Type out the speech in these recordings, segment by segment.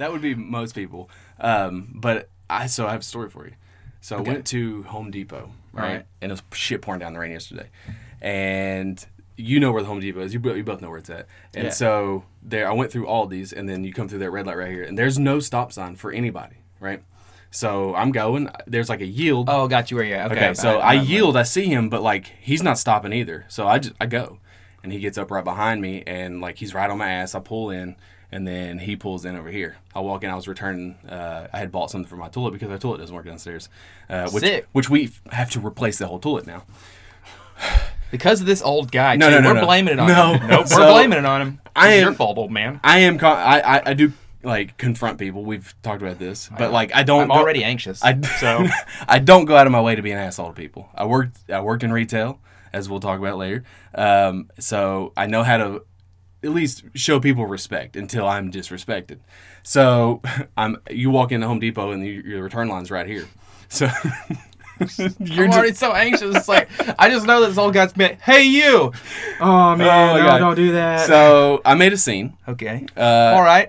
That would be most people. Um, but I so I have a story for you. So Okay. I went to Home Depot, right? Alright. And it was shit pouring down the rain yesterday. And you know where the Home Depot is. You, you both know where it's at. And Yeah. so there, I went through all these, and then you come through that red light right here, and there's no stop sign for anybody, right? So I'm going. There's like a yield. Oh, got you where you're at. Okay, Okay, so I- I, I- yield. I see him, but like he's not stopping either. So I just I go, and he gets up right behind me, and like he's right on my ass. I pull in, and then he pulls in over here. I walk in. I was returning. Uh, I had bought something for my toilet because our toilet doesn't work downstairs. Uh, which Sick. which we have to replace the whole toilet now. Because of this old guy. No, too, no, no, We're no. blaming it on No. him. Nope, we're blaming it on him. I It's am- your fault, old man. I am. Con- I, I I do like confront people. We've talked about this, but like I don't. I'm already anxious. I so I don't go out of my way to be an asshole to people. I worked I worked in retail, as we'll talk about later. Um, so I know how to at least show people respect until I'm disrespected. So I'm you walk into Home Depot and your, your return line's right here. So you're I'm already so anxious. It's like I just know that this old guy's been. Hey, you. Oh man, Oh, no, God. don't do that. so I made a scene. Okay. Uh, All right.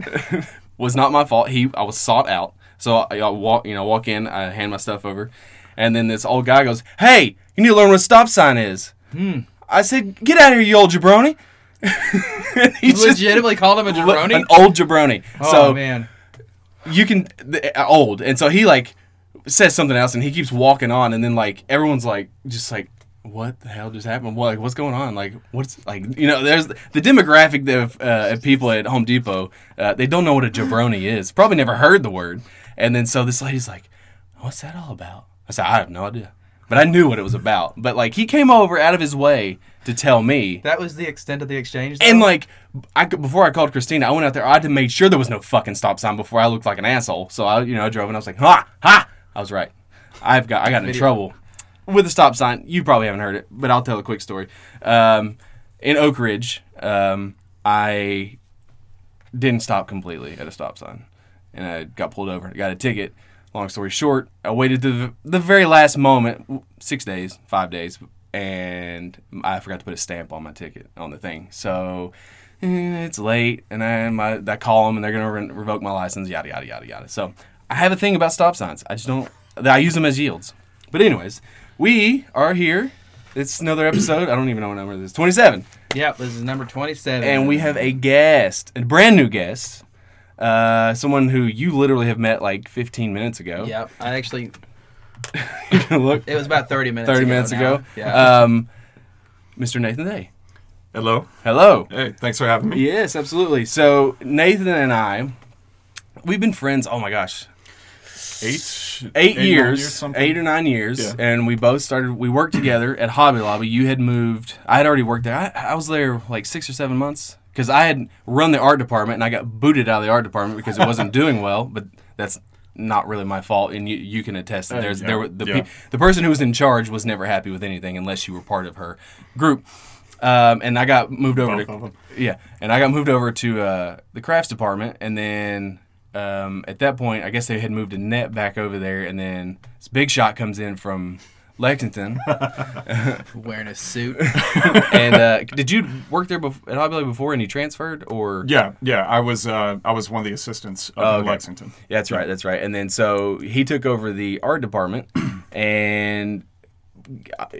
was not my fault. He I was sought out. So I, I walk, you know, walk in. I hand my stuff over, and then this old guy goes, "Hey, you need to learn what a stop sign is." Hmm. I said, "Get out of here, you old jabroni!" He legitimately called him a jabroni. an old jabroni. oh so man. you can the, uh, old, and so he like says something else, and he keeps walking on, and then like everyone's like just like. What the hell just happened? What, like, what's going on? Like, what's like, you know, there's the demographic of, uh, people at Home Depot. Uh, they don't know what a jabroni is. Probably never heard the word. And then so this lady's like, "What's that all about?" I said, "I have no idea," but I knew what it was about. But like, he came over out of his way to tell me, That was the extent of the exchange. and like, I before I called Christina, I went out there. I had to make sure there was no fucking stop sign before I looked like an asshole. So I, you know, I drove and I was like, "Ha ha!" I was right. I've got I got in trouble with the stop sign. You probably haven't heard it, but I'll tell a quick story. Um, in Oak Ridge, um, I didn't stop completely at a stop sign, and I got pulled over. I got a ticket. Long story short, I waited to the, the very last moment, six days, five days, and I forgot to put a stamp on my ticket on the thing. So eh, it's late, and I, my, I call them, and they're gonna re- revoke my license. Yada yada yada yada. So I have a thing about stop signs. I just don't. I use them as yields. But anyways, we are here. It's another episode. I don't even know what number this is. Twenty-seven Yep, this is number twenty-seven. and we have a guest, a brand new guest, uh, someone who you literally have met like 15 minutes ago. Yep. I actually. Look, It was about thirty minutes. 30 ago minutes now. ago. Yeah. Um, Mr. Nathan Day. Hello. Hello. Hey, thanks for having me. Yes, absolutely. So Nathan and I, we've been friends. Oh my gosh, Eight. eight, years, eight or nine years, Yeah. and we both started. We worked together at Hobby Lobby. You had moved. I had already worked there. I, I was there like six or seven months because I had run the art department, and I got booted out of the art department because it wasn't doing well. But that's not really my fault, and you you can attest that Uh, yeah, there were the yeah. pe- the person who was in charge was never happy with anything unless you were part of her group. Um, and I got moved over Both to yeah, and I got moved over to uh, the crafts department, and then um, at that point, I guess they had moved a net back over there, and then this big shot comes in from Lexington. Wearing a suit. and uh, did you work there bef- at Hobby Lobby before, and you transferred, or Yeah, yeah. I was uh, I was one of the assistants up Oh, in okay. Lexington. Yeah, that's right. That's right. And then so he took over the art department, and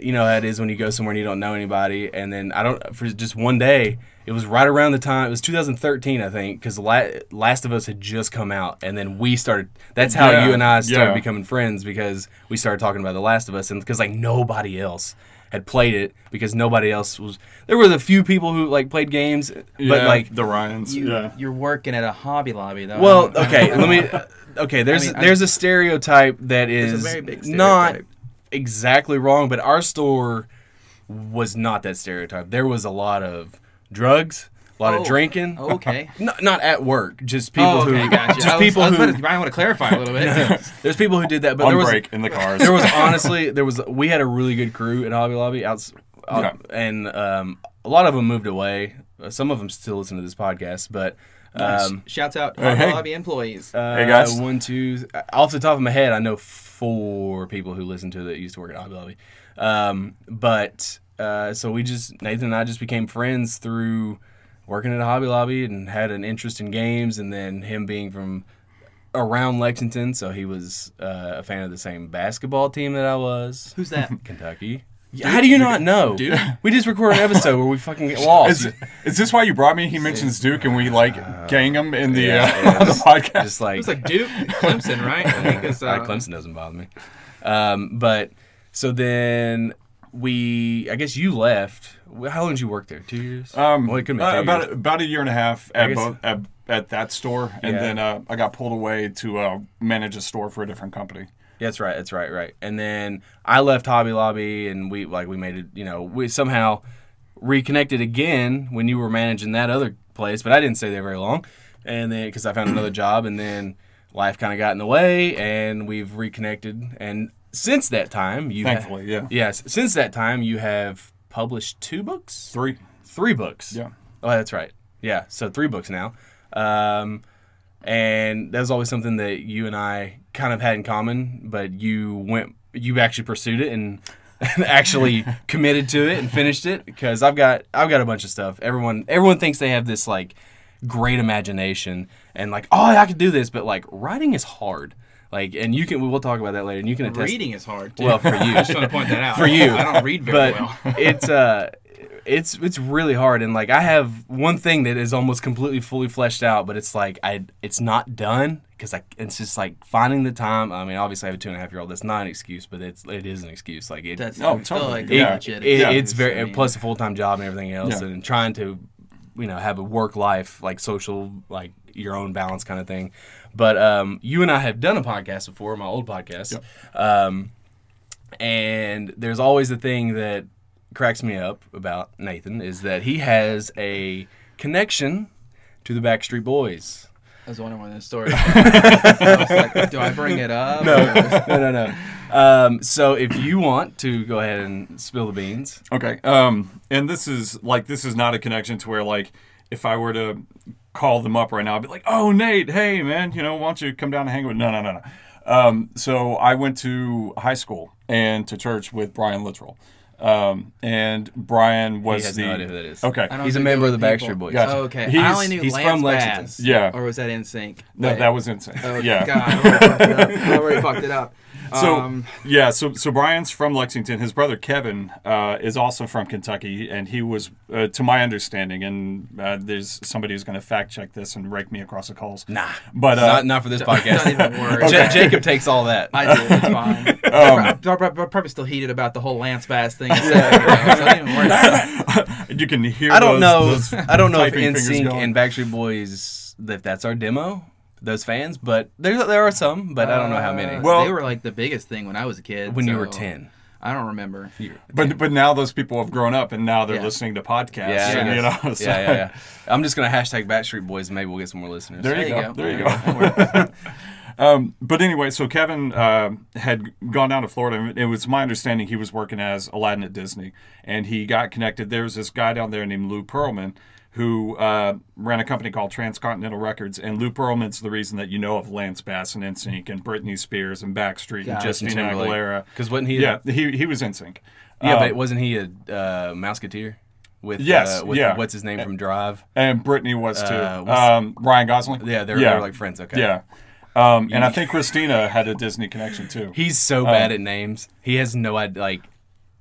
you know how it is when you go somewhere and you don't know anybody. And then I don't for just one day. It was right around the time. It was 2013, I think, because La- Last of Us had just come out, and then we started. That's how Yeah, you and I started yeah. becoming friends because we started talking about The Last of Us, and because like nobody else had played it because nobody else was. There were the few people who like played games, but Yeah, like the Ryans. You, yeah. You're working at a Hobby Lobby though. Well, I don't- I okay, let me. Okay, there's mean, I- there's a stereotype that is a very big not stereotype. Exactly wrong, but our store was not that stereotype. There was a lot of drugs, a lot Oh, of drinking. Okay. Not, not at work, just people oh, okay, who gotcha. just I was, people I was who about to- you might want to clarify a little bit. there's people who did that, but On there was break in the cars. there was honestly there was we had a really good crew at Hobby Lobby outs, out, Yeah. and um, a lot of them moved away. Uh, Some of them still listen to this podcast, but um, Shouts out Hey, Hobby hey. Lobby employees. uh, Hey, guys. one, two. Off the top of my head, I know four people who listen to it that used to work at Hobby Lobby. Um, but uh, so we just Nathan and I just became friends through working at Hobby Lobby and had an interest in games, and then him being from around Lexington, so he was uh, a fan of the same basketball team that I was, Who's that? Kentucky. How do you not know? Duke? We just recorded an episode where we fucking get lost. Is, is this why you brought me? He mentions Duke, and we like gang him in the yeah, uh, yeah, on the it's podcast. just like It was like Duke, Clemson, right? I think it's, Uh, uh, Clemson doesn't bother me. Um, but so then we, I guess you left. How long did you work there? Two years. Um, well, it could be uh, two about years. about a year and a half I at guess- both at, at that store, and Yeah. then uh, I got pulled away to uh, manage a store for a different company. Yeah, that's right. That's right. Right. And then I left Hobby Lobby, and we like we made it. You know, we somehow reconnected again when you were managing that other place, but I didn't stay there very long. And then because I found another job, and then life kind of got in the way, and we've reconnected. And since that time, you Thankfully, yeah. yes, since that time you have published two books. Three. three books. Yeah. Oh, that's right. Yeah, so three books now. Um, and that was always something that you and I kind of had in common, but you went, you actually pursued it and, actually committed to it and finished it because I've got, I've got a bunch of stuff. Everyone, everyone thinks they have this like great imagination and like, oh, I could do this, but like writing is hard. Like, and you can, we'll talk about that later. And you can attest. reading is hard. Too. Well, for you. I just want to point that out. For you. I don't read very but well. it's uh it's it's really hard and like I have one thing that is almost completely fully fleshed out, but it's like I it's not done because I it's just like finding the time. I mean, obviously I have a two and a half year old. That's not an excuse, but it's it is an excuse. Like it, That's Oh, totally. like it, Yeah. it- Yeah. it's very I plus a full time job and everything else, Yeah. and trying to you know have a work life like social like your own balance kind of thing. But um, you and I have done a podcast before, my old podcast. Um, and there's always the thing that cracks me up about Nathan is that he has a connection to the Backstreet Boys. I was wondering when this story. I was like, do I bring it up? no, no, no. Um, so if you want to go ahead and spill the beans, Okay. Um, and this is like this is not a connection to where like if I were to call them up right now, I'd be like, "Oh, Nate, hey man, you know, why don't you come down and hang with?" No, no, no, no. Um, so I went to high school and to church with Brian Littrell. Um, and Brian was he has the no idea who that is. okay. He's a member of the with people. Backstreet Boys. Gotcha. Oh, okay. He's- I only knew he's Lance from Lexington. Bass. Yeah. Or was that NSYNC? No, that was insane. Oh, yeah. God, I already fucked it up. I already fucked it up. So um, yeah, so so Brian's from Lexington. His brother Kevin uh, is also from Kentucky, and he was, uh, to my understanding, and uh, there's somebody who's going to fact check this and rake me across the coals. Nah, but uh, not not for this podcast. don't even worry. Ja- Jacob takes all that. I do. It's fine. Um, I'm prob- prob- probably still heated about the whole Lance Bass thing. So, don't even worry about it. you can hear. I don't those- know. those I don't know if typing NSYNC and Backstreet Boys if that's our demo. Those fans, but there there are some, but I don't know how many. Uh, Well- they were like the biggest thing when I was a kid. when you were so ten. I don't remember. But but now those people have grown up, and now they're Yeah. listening to podcasts. Yeah, and, I you guess. know. so- yeah, yeah, yeah. I'm just gonna hashtag Backstreet Boys. and Maybe we'll get some more listeners. There, There you you go. go. There you go. Um, but anyway, so Kevin uh, had gone down to Florida. and It was my understanding he was working as Aladdin at Disney, and he got connected. There was this guy down there named Lou Pearlman who uh, ran a company called Transcontinental Records, and Lou Pearlman's the reason that you know of Lance Bass and NSYNC and Britney Spears and Backstreet and Justin Timberlake. Aguilera. Because wasn't he? Yeah, he he was NSYNC. yeah, Um, but wasn't he a uh, Mouseketeer? With Yes, uh, with yeah. what's his name from Drive? and Britney was too. Uh, um, Ryan Gosling. Yeah, they're, they're like friends. Okay. Yeah. Um, and I think Christina had a Disney connection too. He's so bad at names. He has no idea. Like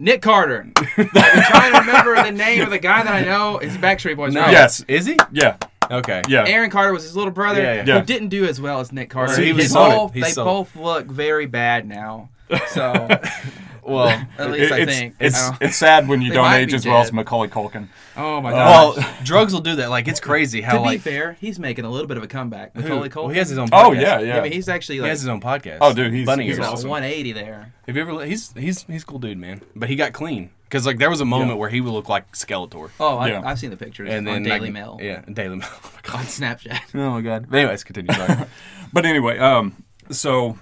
Nick Carter. I'm trying to remember the name of the guy that I know. Is Backstreet Boys. no. right? Yes. Is he? Yeah, Okay. yeah. Aaron Carter was his little brother, Yeah, yeah. Yeah. who didn't do as well as Nick Carter. So he they was sold it. both, they both look very bad now. So well, At least I it's, think. it's I it's sad when you They don't might age be as well as. Macaulay Culkin. oh my god. well, drugs will do that. Like it's crazy how to be like fair, he's making a little bit of a comeback. Macaulay Culkin. well, he has his own. Podcast. Oh yeah, yeah. I mean, he's actually He like has his own podcast. Oh, dude, he's- Bunny he's Ears. about awesome. 180 there. Have you ever? He's he's he's a cool dude, man. But he got clean because like there was a moment Yeah. where he would look like Skeletor. Oh, I, Yeah. I've seen the pictures And then on Daily like, Mail. Yeah, Daily Mail. Oh my On. Snapchat. Oh my god. But anyways, continue. Sorry. But anyway, um, so,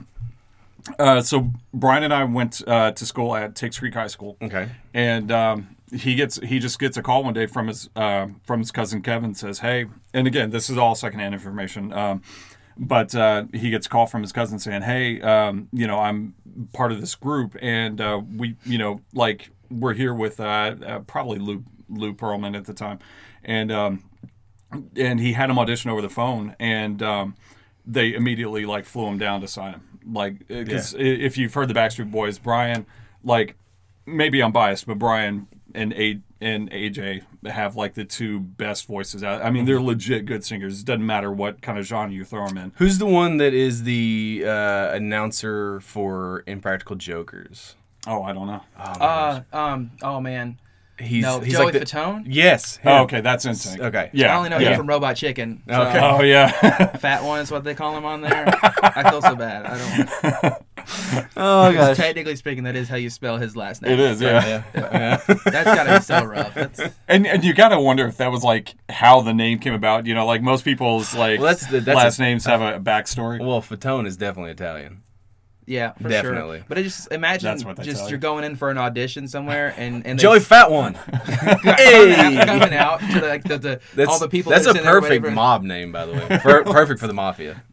uh, so Brian and I went uh, to school at Tates Creek High School, okay. and um, he gets he just gets a call one day from his uh, from his cousin Kevin says, "Hey," and again, this is all secondhand information. Um, but uh, he gets a call from his cousin saying, "Hey, um, you know, I'm part of this group, and uh, we, you know, like we're here with uh, uh, probably Lou Lou Pearlman at the time, and um, and he had him audition over the phone, and um, they immediately like flew him down to sign him. Like, because if you've heard the Backstreet Boys, Brian, like, maybe I'm biased, but Brian and A and AJ have like the two best voices out. I mean, they're legit good singers. It doesn't matter what kind of genre you throw them in. Who's the one that is the uh, announcer for Impractical Jokers? Oh, I don't know. Uh, um, oh man. He's no, he's Joey like the, Fatone. Yes. Oh, okay, that's insane. Okay. Yeah. I only know yeah. him from Robot Chicken. So Okay. Oh yeah. Fat one is what they call him on there. I feel so bad. I don't. Oh gosh. Technically speaking, that is how you spell his last name. it is. Yeah. yeah. yeah. That's gotta be so rough. That's, And and you gotta wonder if that was like how the name came about. You know, like most people's like Well, that's the- that's last a- names uh, have a backstory. well, Fatone is definitely Italian. Yeah, for Definitely. sure. But it just imagine That's what they just tell you're you. going in for an audition somewhere and and they Joey Fat One. coming, out, coming out to the, like the, the That's, all the people. That's that a are sitting there perfect for- mob name, by the way. Per- perfect for the mafia.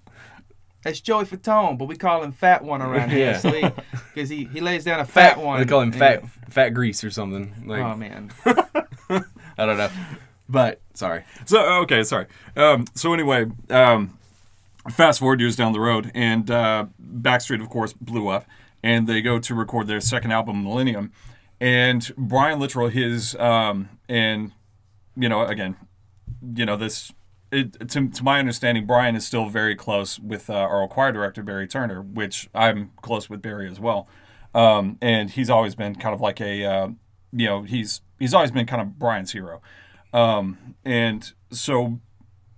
It's Joey Fatone, but we call him Fat One around here. Yeah. So because he, he lays down a fat, one. They call him and- Fat Fat Grease or something. Like Oh man. I don't know. But sorry. So okay, sorry. Um, so anyway, um, fast forward years down the road, and uh, Backstreet, of course, blew up, and they go to record their second album, Millennium, and Brian Littrell, his um, and you know, again, you know this. It, to, to my understanding, Brian is still very close with uh, our choir director Barry Turner, which I'm close with Barry as well. Um, and he's always been kind of like a, uh, you know, he's he's always been kind of Brian's hero. Um, and so,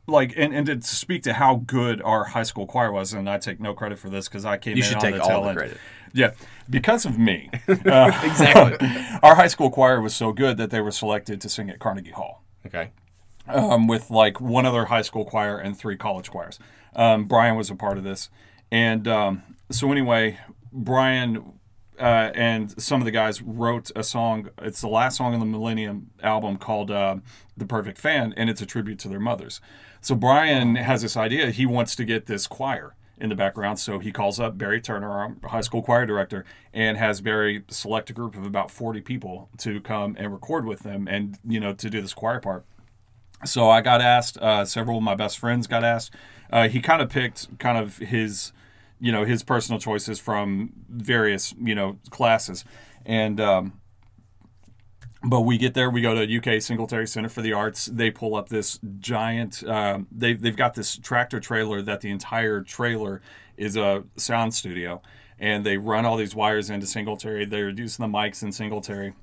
like, and, and to speak to how good our high school choir was, and I take no credit for this because I came You in should on take the all tail the end. credit. Yeah, because of me. Uh, Exactly. our high school choir was so good that they were selected to sing at Carnegie Hall Okay. um, with like one other high school choir and three college choirs. Um, Brian was a part of this, and um, so anyway, Brian uh, and some of the guys wrote a song. It's the last song on the Millennium album called uh, "The Perfect Fan," and it's a tribute to their mothers. So Brian has this idea. He wants to get this choir in the background, so he calls up Barry Turner, our high school choir director, and has Barry select a group of about forty people to come and record with them, and you know to do this choir part. So I got asked. Uh, several of my best friends got asked. Uh, he kind of picked kind of his, you know, his personal choices from various you know classes, and um, but we get there. We go to UK Singletary Center for the Arts. They pull up this giant. Um, they they've got this tractor trailer that the entire trailer is a sound studio, and they run all these wires into Singletary. They're using the mics in Singletary.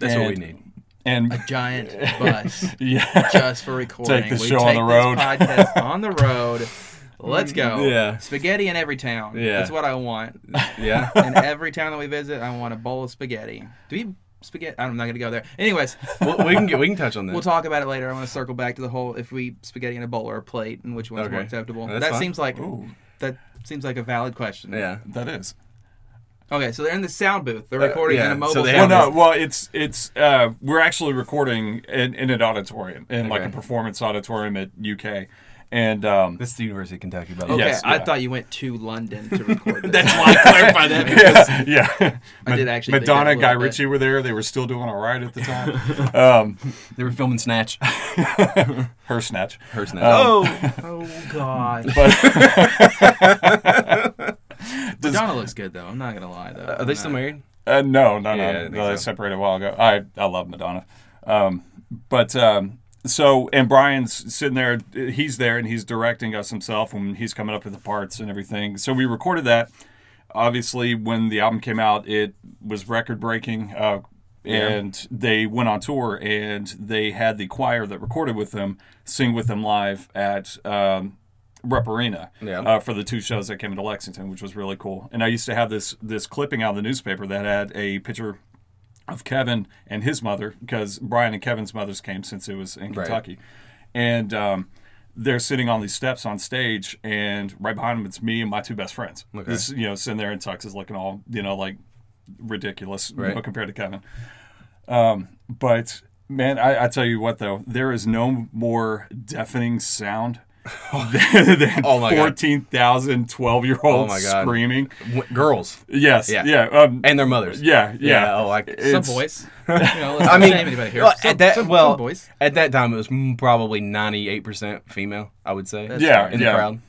That's what we need. And A giant bus yeah, just for recording. Take the we show on the road. podcast on the road. Let's go. Yeah. Spaghetti in every town. Yeah. That's what I want. Yeah. In every town that we visit, I want a bowl of spaghetti. Do we spaghetti? I'm not gonna go there. Anyways, well, we can get we can touch on that. we'll talk about it later. I want to circle back to the whole if we spaghetti in a bowl or a plate and which one's more acceptable. That's that fine. seems like Ooh. that seems like a valid question. yeah. that is. Okay, so they're in the sound booth. They're recording yeah, in a mobile. so they. Well, no. Well, it's it's uh, we're actually recording in, in an auditorium in like a performance auditorium at UK, and um, This is the University of Kentucky, by the Okay, way. Yes, I thought you went to London to record this. That's why I clarified that. because- yeah, I did actually Madonna, a Guy little bit. Ritchie were there. They were still doing all right at the time. um, They were filming Snatch. her snatch. Her Snatch. Oh, oh God. Madonna looks good though. I'm not gonna lie though. Are they still married? Uh, no, no, Yeah, I no. think no they so. separated a while ago. I I love Madonna, um, but um, so and Brian's sitting there. He's there and he's directing us himself when he's coming up with the parts and everything. So we recorded that. obviously, when the album came out, it was record breaking. Uh, and they went on tour, and they had the choir that recorded with them sing with them live at um, Rupp Arena Yeah. uh, for the two shows that came into Lexington, which was really cool. And I used to have this this clipping out of the newspaper that had a picture of Kevin and his mother because Brian and Kevin's mothers came since it was in Right. Kentucky, and um, they're sitting on these steps on stage, and right behind them it's me and my two best friends. Okay. This you know sitting there in tuxes, looking all you know like ridiculous you know, Right. compared to Kevin. Um, but man, I, I tell you what though, there is no more deafening sound. than than Oh my God. 14,000 12 year olds Oh screaming. W- girls Yes. Yeah. Yeah. Um, and their mothers. yeah. Yeah. oh, like, some boys. You know, I mean, anybody here. well, Some- at that some- well, some boys. at that time it was probably ninety eight percent female. I would say. That's Yeah, right. in yeah. the crowd.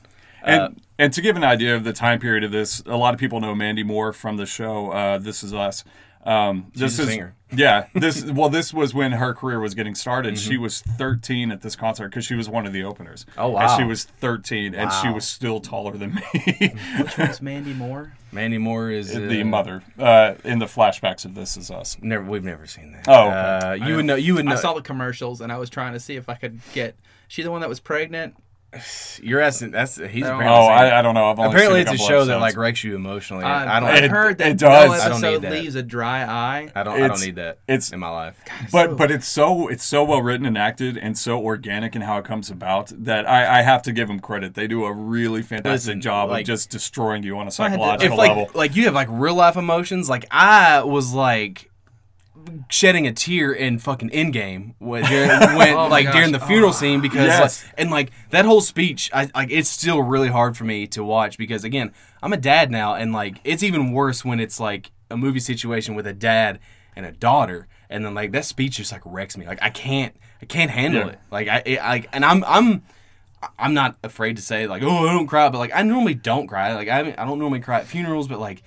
And, Uh, and to give an idea of the time period of this, a lot of people know Mandy Moore from the show uh, This Is Us. Um, this a is singer. yeah. This well, this was when her career was getting started. Mm-hmm. She was 13 at this concert because she was one of the openers. Oh, And wow. she was 13, and she was still taller than me. Which one's Mandy Moore? Mandy Moore is uh, the mother uh, in the flashbacks of This Is Us. Never, we've never seen that. Oh, okay. uh, you would know. You would know. I saw the commercials and I was trying to see if I could get. She the one that was pregnant. You're asking. That's he's. Oh, apparently Oh, I, I don't know. I've only apparently seen it's a couple show that like wrecks you emotionally. Uh, I don't. I've heard that it does. no I don't episode need that. leaves a dry eye. I don't. I don't need that. it's- in my life. but so- but it's so it's so well written and acted and so organic in how it comes about that I, I have to give them credit. They do a really fantastic Listen, job like- of just destroying you on a psychological if like level. like you have like real life emotions, like I was like shedding a tear in fucking Endgame when, during, when Oh like gosh. during the funeral ah. scene because Yes. like, and like that whole speech, I like it's still really hard for me to watch because again I'm a dad now and like it's even worse when it's like a movie situation with a dad and a daughter and then like that speech just like wrecks me like I can't I can't handle Yeah. it like I it, like and I'm I'm I'm not afraid to say like, oh, I don't cry, but like I normally don't cry. Like I, I don't normally cry at funerals, but like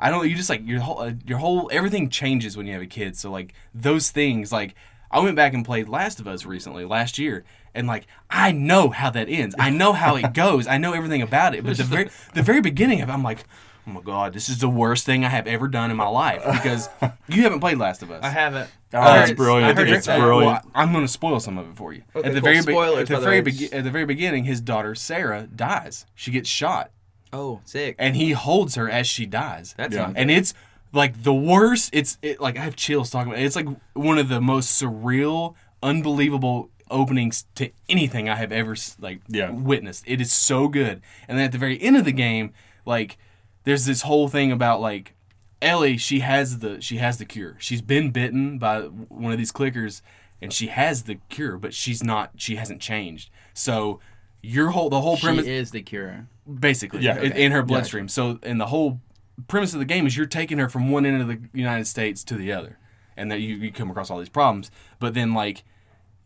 I don't. You just like your whole uh, your whole everything changes when you have a kid. So like those things, like I went back and played Last of Us recently last year, and like I know how that ends. I know how it goes. I know everything about it. But the very the very beginning of it, I'm like. Oh my god, this is the worst thing I have ever done in my life because you haven't played Last of Us. I haven't. Oh, I heard it's brilliant. I heard It's brilliant. Well, I'm going to spoil some of it for you. Okay, at the cool. very be- Spoilers, at the very way. begi- at the very beginning, his daughter Sarah dies. She gets shot, Oh, sick. and he holds her as she dies. That's Yeah. and it's like the worst. It's it, like I have chills talking about it. It's like one of the most surreal, unbelievable openings to anything I have ever like Yeah. witnessed. It is so good. And then at the very end of the game, like there's this whole thing about like Ellie, she has the she has the cure. She's been bitten by one of these clickers and she has the cure, but she's not she hasn't changed. So your whole the whole she premise is the cure. Basically Yeah. in, in her bloodstream. So, and the whole premise of the game is you're taking her from one end of the United States to the other, and that you, you come across all these problems. But then like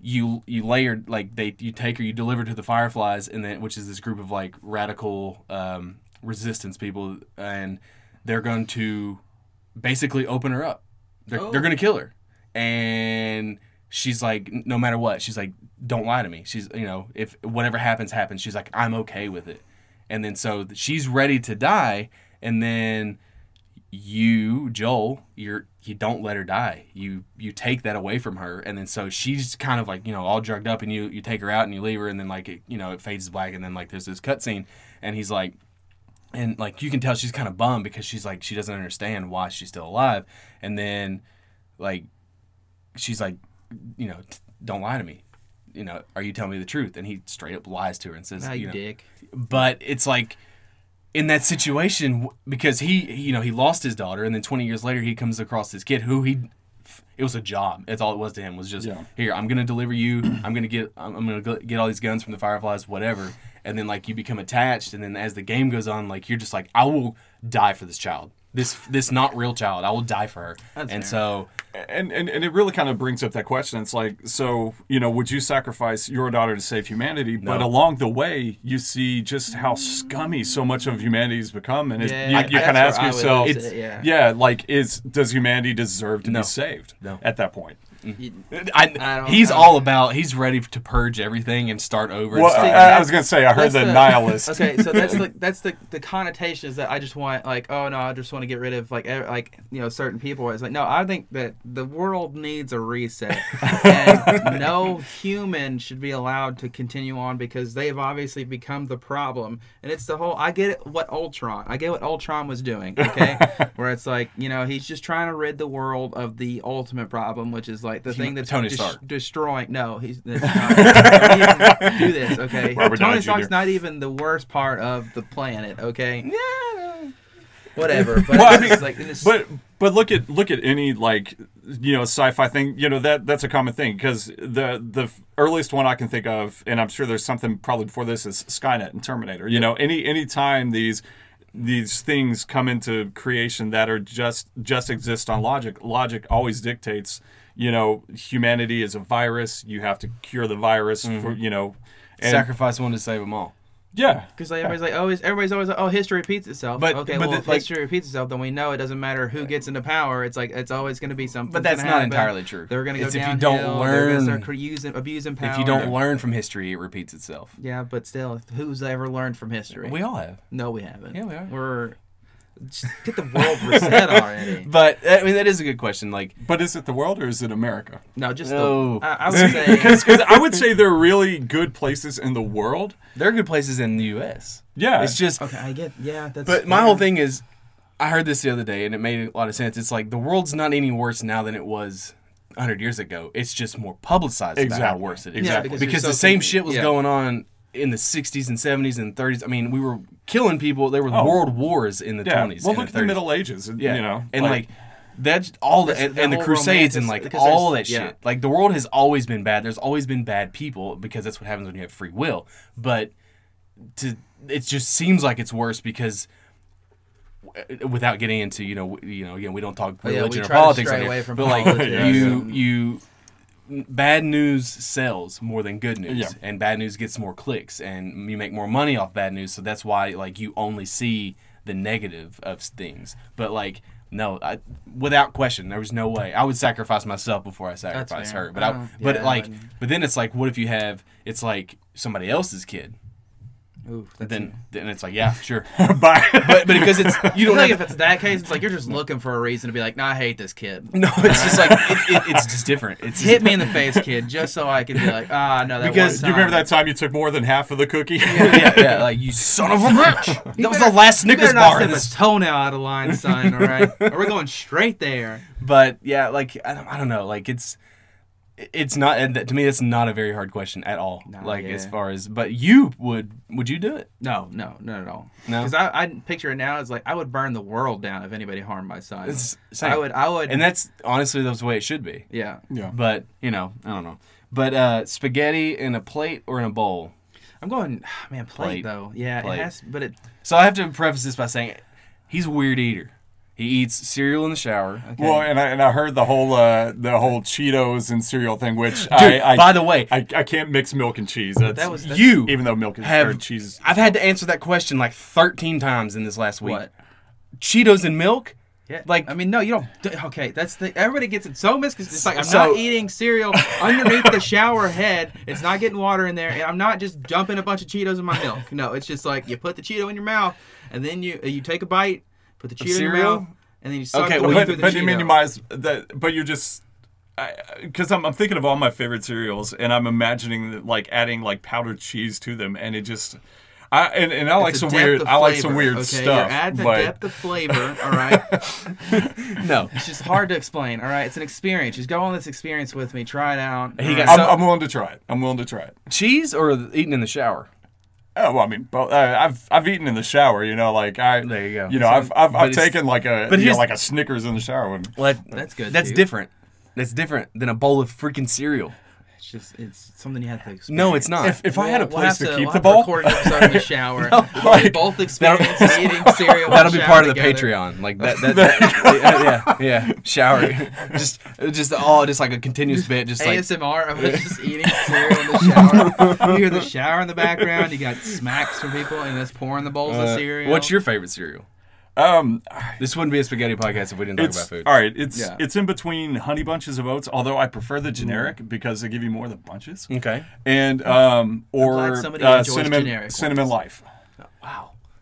you you layered like they you take her you deliver to the Fireflies, and then which is this group of like radical um, resistance people, and they're going to basically open her up. They're, they're going to kill her, and she's like, no matter what, she's like, don't lie to me. She's you know, if whatever happens happens, she's like, I'm okay with it. And then so she's ready to die, and then you Joel, you're you don't let her die. You you take that away from her, and then so she's kind of like you know all drugged up, and you you take her out and you leave her, and then like it, you know it fades to black, and then like there's this cutscene, and he's like, and like you can tell she's kind of bummed because she's like she doesn't understand why she's still alive, and then like she's like, you know, "T- don't lie to me. You know, are you telling me the truth? And he straight up lies to her and says, Ah, you you know, dick. but it's like in that situation because he you know he lost his daughter and then 20 years later he comes across this kid who he it was a job that's all it was to him was just Yeah. here i'm gonna deliver you i'm gonna get i'm, I'm gonna get all these guns from the fireflies whatever and then like you become attached and then as the game goes on like you're just like i will die for this child this this not real child i will die for her That's and fair. so and, and and it really kind of brings up that question. It's like, so you know, would you sacrifice your daughter to save humanity? But along the way, you see just how scummy so much of humanity's become, and Yeah, you, you kind of ask where I would yourself, sit, yeah. yeah, like is does humanity deserve to No. be saved No. at that point? I, don't- he's I all about. He's ready to purge everything and start over. and Well, start I, that's- I was gonna say I heard That's the nihilist. Okay, so that's the that's the the connotation is that I just want like oh no I just want to get rid of like ev- like you know certain people. It's like no I think that the world needs a reset and no human should be allowed to continue on because they've obviously become the problem. And it's the whole I get it what Ultron I get what Ultron was doing. Okay, where it's like you know he's just trying to rid the world of the ultimate problem, which is like the thing that's Tony des- Stark. destroying. No, he's not, don't do this. Okay, Robert Downey Tony Stark's Jr. not even the worst part of the planet. Okay, Yeah. whatever. But Well, I mean, like but but look at look at any like you know sci-fi thing you know that that's a common thing because the the earliest one I can think of and I'm sure there's something probably before this is Skynet and Terminator you know any any time these these things come into creation that are just just exist on logic logic always dictates you know humanity is a virus you have to cure the virus for mm-hmm. you know and sacrifice one to save them all. yeah because like, everybody's like, oh, everybody's always like, oh, history repeats itself. But- okay, but well, the- if like- history repeats itself, then we know it doesn't matter who gets into power. It's like it's always going to be something. But that's not happen. entirely true. They're going to go It's if you don't They're going learn- to using, abusing power. If you don't learn from history, it repeats itself. yeah, but still, who's ever learned from history? We all have. no, we haven't. Yeah, we are. We're just get the world reset already. But I mean, that is a good question. Like, but is it the world or is it America No, just No. the. I, I would say because I would say there are really good places in the world there are good places in the U.S. Yeah. it's just. Okay, I get. Yeah, that's. But my whole thing is, I heard this the other day, and it made a lot of sense. It's like the world's not any worse now than it was. 100 years ago, it's just more publicized about how worse it is. Exactly. because because you're the so same con- shit was yeah. going on in the 60s and 70s and 30s. I mean, we were killing people. There were Oh. world wars in the Yeah. 20s. Well, and look at the the Middle Ages. Yeah, You know, and like, that's all the and, the and the Crusades and like all that there's- shit. yeah. Like the world has always been bad. There's always been bad people because that's what happens when you have free will. But to it just seems like it's worse because without getting into you know you know again we don't talk Oh, yeah, we religion or politics stray here, away from but like politics you and- you bad news sells more than good news Yeah. and bad news gets more clicks and you make more money off bad news so that's why like you only see the negative of things. But like no I, without question there was no way. I would sacrifice myself before i sacrifice her but I, Uh, but yeah, like but then it's like what if you have it's like somebody else's kid Ooh, that's then then it's like yeah sure Bye. but but because it's you You don't don't have think if it's that case, it's like you're just looking for a reason to be like, nah, I hate this kid. no it's just like it, it, it's just different it's Hit me in the face, kid, just so I can be like, ah, no, that Because you remember that time you took more than half of the cookie? yeah, yeah, like you son of a bitch. That was the last You Snickers better not bar. in step this- a toenail out of line, son. All right, or we're going straight there. But yeah, like I don't, I don't know, like it's it's not and that- to me. That's not a very hard question at all. Nah, like as far as, but you would would you do it? No, no, not at all. No? because I, I picture it now as like I would burn the world down if anybody harmed my son. It's same. I would, I would, and that's honestly that's the way it should be. yeah. yeah. But you know, I don't know. But uh, spaghetti in a plate or in a bowl. I'm going, man, plate, Plate. though. Yeah, Plate. it has, but it. So I have to preface this by saying he's a weird eater. He eats cereal in the shower. Okay. Well, and I, and I heard the whole uh, the whole Cheetos and cereal thing, which Dude, I, I by the way, I, I can't mix milk and cheese. That's, that was that's, you even though milk is, have or cheese is I've had to answer that question like 13 times in this last week. what. Cheetos and milk? Yeah, Like- I mean, no, you don't. Okay, that's the everybody gets it so mixed. 'cause It's like I'm So- not eating cereal underneath the shower head. It's not getting water in there, and I'm not just dumping a bunch of Cheetos in my milk. No, it's just like you put the Cheeto in your mouth, and then you you take a bite, put the Cheeto in your cereal? mouth, and then you suck Okay, the well, but, the but you minimize that. But you're just because I'm, I'm thinking of all my favorite cereals, and I'm imagining that, like adding like powdered cheese to them, and it just. I, and, and I like It's a some weird. I like some weird okay? stuff. You're adding a but depth of flavor. All right, No. it's just hard to explain. All right, it's an experience. Just go on this experience with me. Try it out. He got right? I'm, So- I'm willing to try it. I'm willing to try it. Cheese or eating in the shower? Oh well, I mean, both. Uh, I've I've eaten in the shower. You know, like I. There you go. You know, I've I've, I've taken like a but you know, here's- like a Snickers in the shower. When, Well, That's good, That's too. different. That's different than a bowl of freaking cereal. It's just it's something you have to experience. No, it's not. if, if I had a We'll place to keep we'll the have bowl, Record an episode in the shower. we like, both experience eating cereal. That'll be part of the together. Patreon. Like that. that, that yeah, yeah, yeah. Shower. Just, just all, just like a continuous bit. Just like ASMR of us just eating cereal in the shower. You hear the shower in the background. You got smacks from people and us pouring the bowls of uh, cereal. what's your favorite cereal? Um, This wouldn't be a spaghetti podcast if we didn't talk about food. all right. It's Yeah. it's in between honey bunches of oats. Although I prefer the generic because they give you more of the bunches. Okay. And um, or uh, cinnamon generic cinnamon ones. life.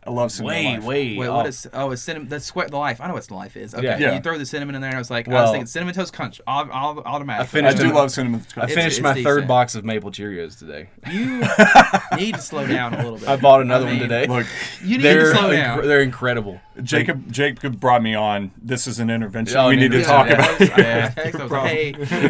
Wow. I love cinnamon Wait, life. wait. Wait, oh. what is? Oh, it's cinnamon. That's square the life. I know what the life is. Okay, Yeah. Yeah. you throw the cinnamon in there, and I was like, I Well- was thinking cinnamon toast crunch, au- au- automatic. I finished I do them. love cinnamon. Toast I It's- finished it's my third decent. box of maple Cheerios today. You need to slow down a little bit. I bought another I mean, one today. Look, You need they're to slow inc- down. they're incredible. Jacob Jacob brought me on. This is an intervention. Oh, we an need to intervention, talk yeah. about. Yeah. I was like, hey,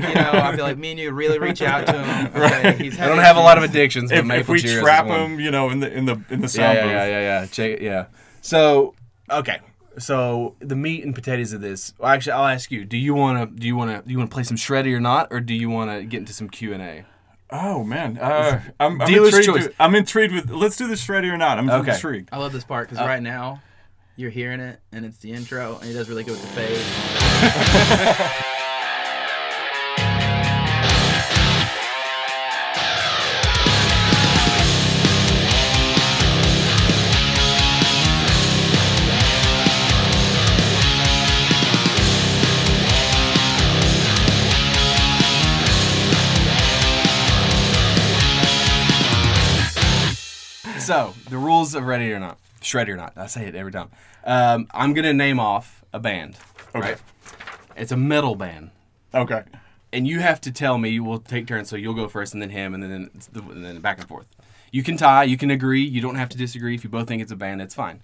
you know, I feel like me and you really reach out to him. Okay, he's I don't have a lot of issues. addictions, but If, maple we Cheerios is trap one. him, you know, in the in the in the Yeah, sound yeah, booth. yeah, yeah, yeah. Check, yeah. So okay. So the meat and potatoes of this. Well, actually, I'll ask you. Do you want to? Do you want to? Do you want to play some shreddy or not, or do you want to get into some Q and A? Oh man, uh, I'm, I'm Dealer's intrigued. choice. With, I'm intrigued with. Let's do the shreddy or not. I'm Okay. intrigued. I love this part Uh, because right now you're hearing it and it's the intro and it does really good with the fade. So the rules of ready or not, shreddy or not. I say it every time. Um, I'm gonna name off a band. Okay. Right? It's a metal band. Okay. and you have to tell me. We'll take turns, so you'll go first, and then him, and then the, and then back and forth. You can tie. You can agree. You don't have to disagree. If you both think it's a band, it's fine.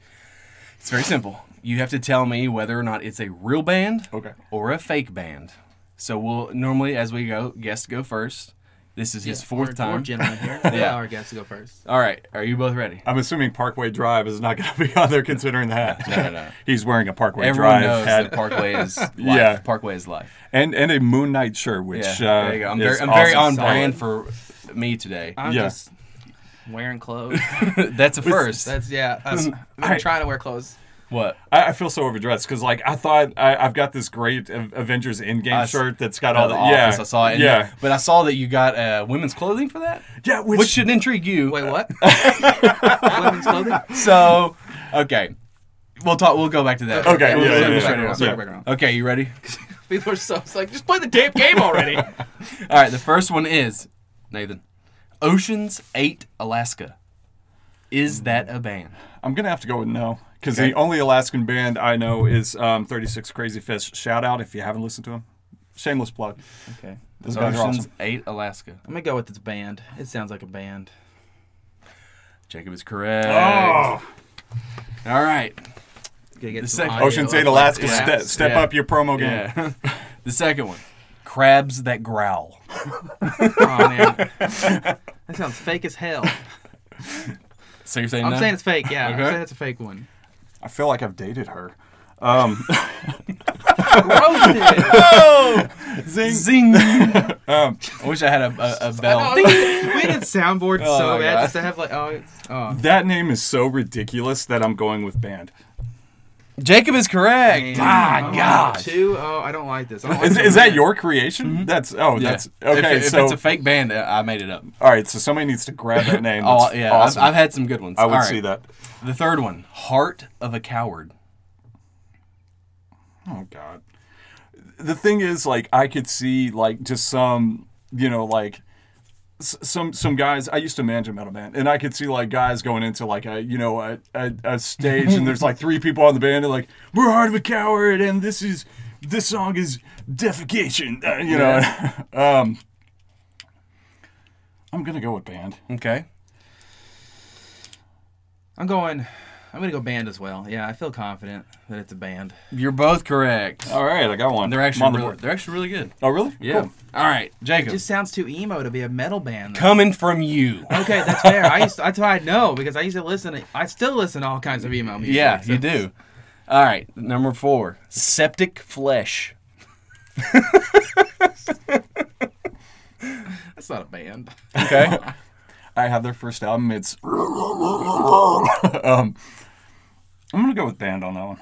It's very simple. You have to tell me whether or not it's a real band Okay. or a fake band. So we'll normally, as we go, guests go first. This is his Yeah, fourth we're- time. We're gentlemen here. yeah, Yeah. our guests to go first. All right, are you both ready? I'm assuming Parkway Drive is not going to be on there, considering that. No, no, no. He's wearing a Parkway Everyone Drive knows hat that Parkway is life. Yeah. Parkway is life. and and a Moon Knight shirt, which Yeah, uh, there you go. I'm is very, I'm very on awesome. brand for me today. I'm Yeah. just wearing clothes. That's a first. That's yeah. That's, I'm I- trying to wear clothes. What? I, I feel so overdressed because like I thought I, I've got this great Avengers Endgame I s- shirt that's got all of the, the yeah I saw it. and- yeah but I saw that you got uh, women's clothing for that, yeah which, which should intrigue you. Wait, what? Women's clothing? So, okay, we'll talk. We'll go back to that. Okay, We'll- yeah, yeah, yeah, straight yeah. around. Circle back around. Okay, you ready? People are so it's like just play the damn game already. All right. The first one is Nathan. Ocean's Eight, Alaska. Is that a band? I'm gonna have to go with no because Okay. the only Alaskan band I know is um, 36 Crazyfists. Shout out if you haven't listened to them. Shameless plug. okay. Those guys are Ocean's awesome. Eight, Alaska. I'm gonna go with this band. It sounds like a band. Jacob is correct. Oh, All right. Gotta get The some second- audio Ocean's Eight, Alaska. raps. Step, step Yeah. up your promo game. Yeah. the second one. Crabs that growl. Oh man, that sounds fake as hell. So you're saying I'm no? saying it's fake. Yeah, I'm saying it's a fake one. I feel like I've dated her. Um, Roasted. zing. Zing. Um, I wish I had a, bell. know, Ding. we did soundboard Oh so bad God. just to have like oh, it's, oh. that name is so ridiculous that I'm going with band. Jacob is correct. Ah, Oh, gosh. Two. Oh, I don't like this. I don't like Is, is that your creation? That's oh, Mm-hmm. Yeah. that's okay. If, if so it's a fake band, uh, I made it up. all right, so somebody needs to grab that name. Oh That's yeah, awesome. I've, I've had some good ones. I would All right. see that. The third one, Heart of a Coward. Oh God. The thing is, like, I could see like just some, you know, like s- some some guys. I used to manage a metal band, and I could see like guys going into like a you know a, a, a stage, and there's like three people on the band, and like we're Heart of a Coward, and this is this song is defecation, uh, you know. um, I'm gonna go with band. Okay. I'm going. I'm gonna go band as well. Yeah, I feel confident that it's a band. You're both correct. All right, I got one. They're I'm actually on the really, board. they're actually really good. Oh really? Yeah. Cool. All right, Jacob. It just sounds too emo to be a metal band. though. coming from you. Okay, that's fair. I used to, that's why I know because I used to listen. To, I still listen to all kinds of emo music. Yeah, so- you do. All right, number four, Septic Flesh. That's not a band. Okay. I have their first album. It's um, I'm gonna go with band on that one.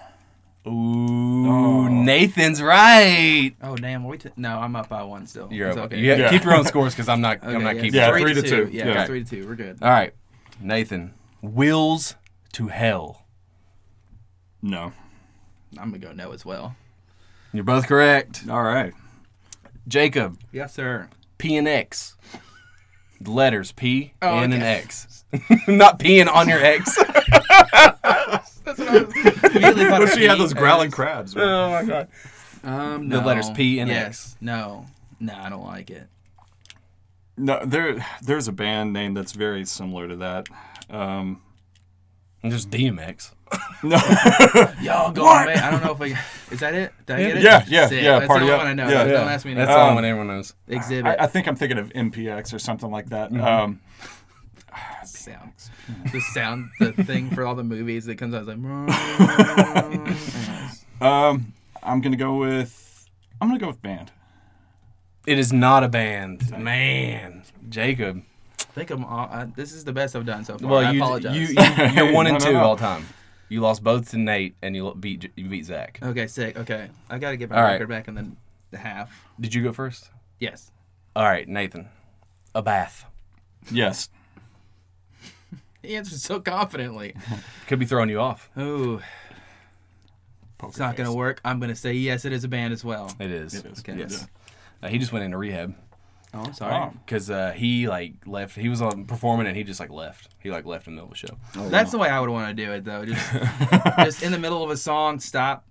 Ooh, Oh. Nathan's right. Oh damn, are we t- no, I'm up by one still. You're It's up. okay. You Yeah. keep your own scores because I'm not. Okay, I'm not yeah, keeping. Yeah, three, three to to two. two. Yeah, Yeah. three to two. We're good. All right, Nathan. Wills to hell. No. I'm gonna go no as well. You're both correct. All right. Jacob, Yes, sir. P and X. The letters P Oh, and an okay. X. Not peeing on your X. That's what I was immediately thought What she had those growling crabs? man? oh my god. Um, The letters P and yes. X. No. No, I don't like it. No, there, there's a band name that's very similar to that. Um, Just DMX. no, Y'all go on, man. I don't know if I. Is that it? Did I get it? Yeah, yeah, Sick. yeah, That's party the up. only one I know. Yeah, Don't ask me. That's That's the Um, only one everyone knows. exhibit. I, I think I'm thinking of MPX or something like that. Mm-hmm. Um, sound. the sound, the thing for all the movies that comes out is like. Um, I'm gonna go with, I'm gonna go with band. It is not a band. Man. Jacob. I think I'm. All, uh, this is the best I've done so far. Well, I you, apologize. you, you, you're one and No, no, two no. all time. You lost both to Nate and you beat J- you beat Zach. okay, sick. Okay, I got to get my All right. record back in the, the half. Did you go first? Yes. All right, Nathan. A bath. Yes. He answered so confidently. Could be throwing you off. Ooh, Poker it's not face. gonna work. I'm gonna say yes. It is a band as well. It is. It is. Okay. Yes. Uh, he just went into rehab Oh, I'm sorry. Oh. because uh, he like left. He was on performing and he just like left. He like left in the middle of the show. That's the way I would want to do it, though. Just, just in the middle of a song, stop,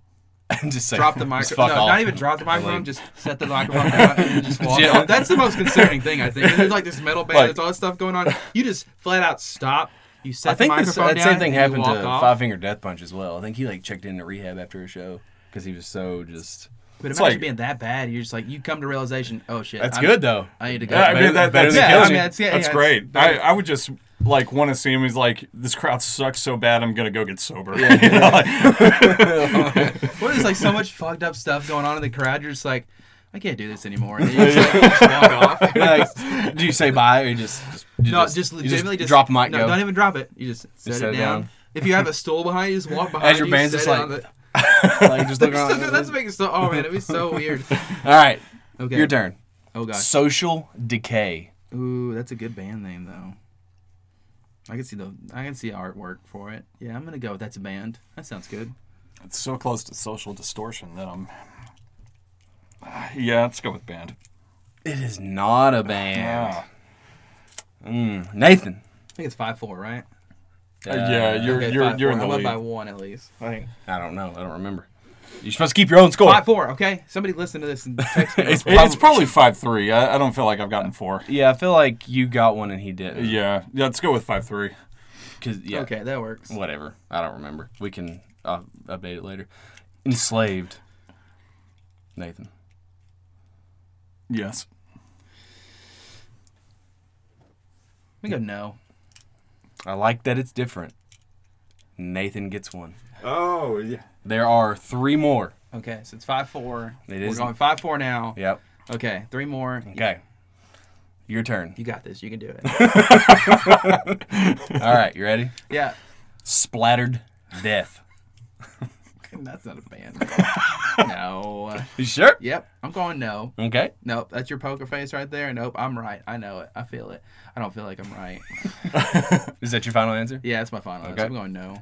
and just say, drop the just microphone. No, off. not even drop the microphone. Just set the microphone down and just walk Yeah. off. That's the most concerning thing, I think. There's like this metal band, Like- there's all this stuff going on. You just flat out stop. You set I think the this, microphone that same thing happened to off. Five Finger Death Punch as well. I think he like checked into rehab after a show because he was so just. But It's imagine like- being that bad. You're just like you come to realization. Oh shit. That's I'm- good though. I need to go. Yeah, I mean that, that's, Yeah, killing I mean, it's, yeah, that's yeah, great. I. I would just like want to see him. He's like, this crowd sucks so bad. I'm gonna go get sober. You know, like- What is like so much fucked up stuff going on in the crowd? You're just like, I can't do this anymore. And you just, like, just walk off. Like, do you say bye or you just, just you no, just, just you legitimately just, drop the mic? No, go? don't even drop it. You just set, set it, down. down. If you have a stool behind you, just walk behind As your you. band's just like- the- like just look That's, around. so, that's making so. Oh man, it'd be so weird. All right, Okay. your turn. Oh gosh. Social decay. Ooh, that's a good band name though. I can see the I can see artwork for it. Yeah, I'm gonna go. with That's a band. That sounds good. it's so close to social distortion that I'm. Yeah, let's go with band. It is not a band. Yeah. Mm, Nathan. I think it's five four, right? Uh, yeah, you're okay, you're five, you're four. in the I'm lead. by one at least. I think I don't know. I don't remember. You're supposed to keep your own score. five four. Okay, somebody listen to this and text me. It's It- it's probably five three. I, I don't feel like I've gotten four. Yeah, I feel like you got one and he didn't. Yeah, yeah. Let's go with five three. Cause yeah. Okay, that works. Whatever. I don't remember. We can uh, update it later. Enslaved. Nathan. Yes. We go no. I like that it's different. Nathan gets one. Oh yeah. There are three more. Okay, so it's five four. It We're is- going five four now. Yep. Okay, three more. Okay. Your turn. You got this. You can do it. All right. You ready? yeah. Splattered death. That's not a band. no. You sure? Yep. I'm going no. Okay. Nope. That's your poker face right there. Nope. I'm right. I know it. I feel it. I don't feel like I'm right. Is that your final answer? Yeah, that's my final answer. Okay. I'm going no.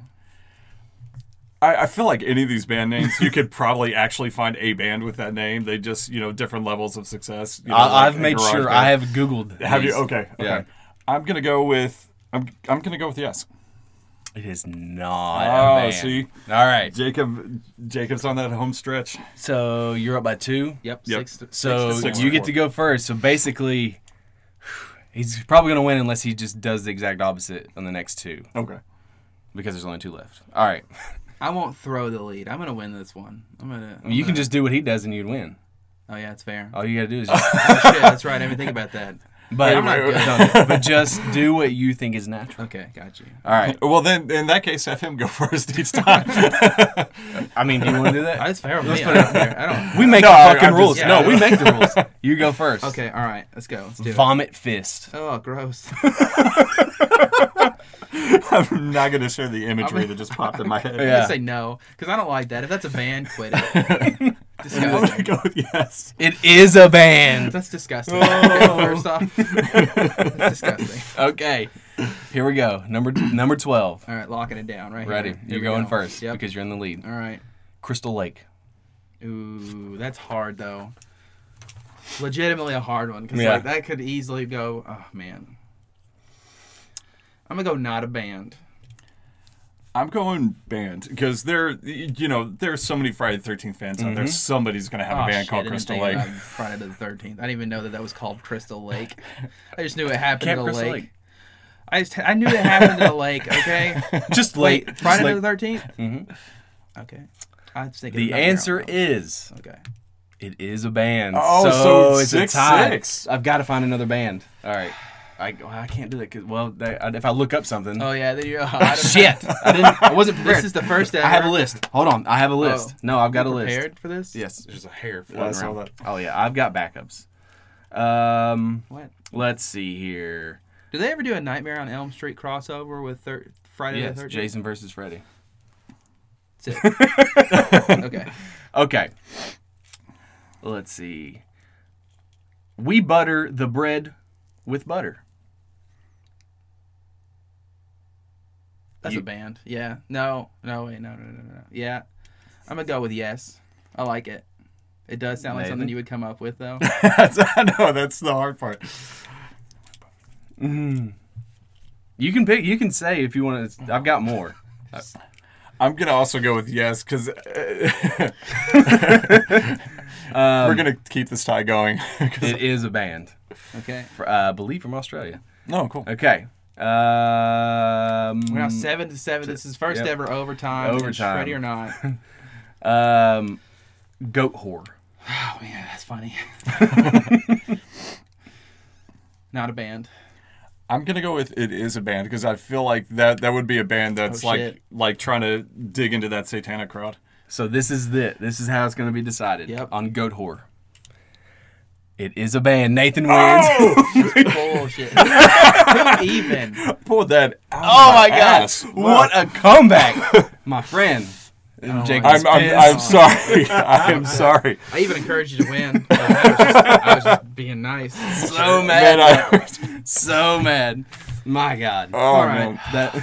I, I feel like any of these band names, you could probably actually find a band with that name. They just, you know, different levels of success. You know, I, like I've a made sure band. I have Googled. Have you? Okay. Okay. Yeah. I'm gonna go with. I'm. I'm gonna go with yes. It is not. Oh, a band. see? All right. Jacob. Jacob's on that home stretch. So you're up by two. Yep. Yep. Six. To, So six to six you get to go first. So basically, he's probably going to win unless he just does the exact opposite on the next two Okay. because there's only two left. All right. I won't throw the lead. I'm gonna win this one. I'm gonna. I'm you can gonna- just do what he does and you'd win. Oh yeah, it's fair. All you got to do is oh, just. oh shit, that's right. I didn't think about that. But, I'm not good. no, but just do what you think is natural. Okay, got you. All right. Well, then in that case, have him go first each time. I mean, do you want to do that? That's fair with me. I don't care. I don't. We make No, the I- fucking I'm rules. just- no, yeah. we make the rules. You go first. Okay, all right. Let's go. Let's do it. Vomit fist. Oh, gross. I'm not gonna share the imagery that just popped in my head. I'm Yeah. gonna say no because I don't like that. If that's a band, quit it. I'm gonna disgusting. go with yes. It is a band. That's disgusting. Okay, oh. first off, that's disgusting. Okay. Here we go. Number number twelve. All right, locking it down right Ready? here. Here You're we going go. first Yep. because you're in the lead. All right. Crystal Lake. Ooh, that's hard though. Legitimately a hard one because Yeah. like that could easily go. Oh man, I'm gonna go not a band. I'm going band because there, you know, there's so many Friday the Thirteenth fans out there. Somebody's gonna have Oh, a band shit, called Crystal Lake. Friday the Thirteenth. I didn't even know that that was called Crystal Lake. I just knew it happened Camp at a Crystal lake. Lake. I just I knew it happened at a lake. Okay. Just late. Wait, Friday just the like- Thirteenth. Mhm. Okay. I was thinking The answer is Okay. it is a band. Oh, so, so it's six, a tie. six. I've got to find another band. All right. I, well, I can't do that because well, they, I- if I look up something, Oh yeah. there you. I don't- shit, I didn't. I wasn't prepared. This is the first ever. I have a list. Hold on, I have a list. Oh. no, I've got a You list. Prepared for this? Yes, there's a hair floating saw around. that. Oh yeah, I've got backups. Um, What? let's see here. Do they ever do a Nightmare on Elm Street crossover with thir- Friday Yes, the Thirteenth? Jason versus Freddy. okay. Okay. Let's see. We butter the bread with butter. That's You- a band. Yeah. No. No. Wait. No. No. No. No. Yeah. I'm gonna go with yes. I like it. It does sound like something you would come up with, though. That's, I know that's the hard part. You can pick. You can say if you want to. I've got more. I'm gonna also go with yes because Um, we're gonna keep this tie going. 'Cause- It is a band. Okay. For, uh, I believe from Australia. no, cool. Okay. Um, We're now seven to seven. This is first Yep. ever overtime. Overtime. Ready or not? um, Goatwhore. Oh man, that's funny. not a band. I'm gonna go with it is a band because I feel like that that would be a band that's Oh, like like trying to dig into that satanic crowd. So this is it. This is how it's going to be decided. Yep. On Goatwhore. It is a band. Nathan wins. Oh! Bullshit. Even? Pull that. Out Oh of my god! ass. What a comeback, my friend. Jacob I'm, I'm. I'm sorry. I am sorry. I even encouraged you to win. but I, was just, I was just being nice. So Man, mad. I, so mad. My God. oh All right. man, That.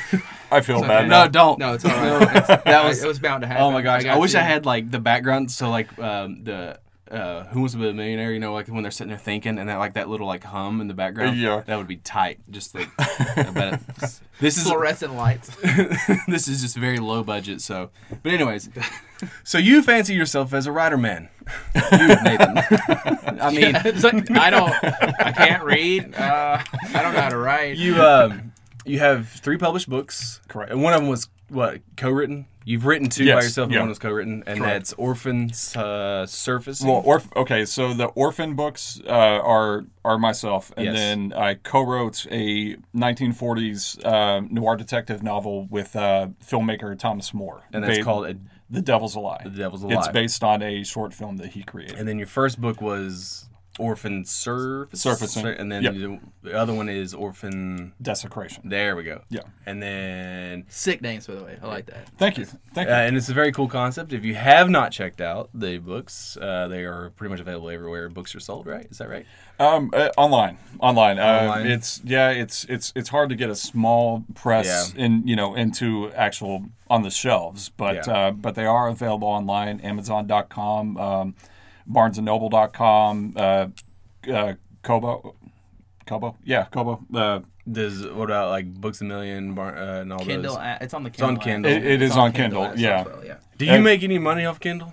I feel It's bad okay. now. No, don't. No, it's all right. That was- it was bound to happen. Oh my gosh! I, got wish you. I had like the background. So like um, the uh, Who Wants to Be a Millionaire? You know, like when they're sitting there thinking, and that like that little like hum in the background. Yeah. That would be tight. Just like bet it- this is fluorescent lights. this is just very low budget. So, but anyways, so you fancy yourself as a writer man, you, Nathan? I mean, like, I don't. I can't read. Uh, I don't know how to write. you um, you have three published books. Correct. And one of them was what co-written. You've written two by yourself, and yeah. one was co-written, and Correct. that's Orphans uh, Surface. Well, orf- okay, so the orphan books uh, are are myself, and Yes. then I co-wrote a 1940s uh, noir detective novel with uh, filmmaker Thomas More, and that's Ba- called a, "The Devil's a Lie." The Devil's a Lie. It's based on a short film that he created. and then your first book was Orphan Surface, Surfacing. and then Yep. the, the other one is Orphan. Desecration. There we go. Yeah. And then Sick names, by the way. I like that. Thank you. Thank Uh, you. and it's a very cool concept. If you have not checked out the books, uh, they are pretty much available everywhere books are sold. Right? Is that right? Um, uh, online, online. Uh, Online. It's yeah, it's it's it's hard to get a small press Yeah. in you know into actual on the shelves, but Yeah. uh, but they are available online. Amazon.com, um, BarnesandNoble.com, uh, uh, Kobo, Kobo, yeah, Kobo. Uh, Does what about like Books a Million bar, uh, and all Kindle. those? a- It's on the on Kindle. app. Kindle. It- it It's is on Kindle, app yeah. as well, yeah. Do you Uh, make any money off Kindle?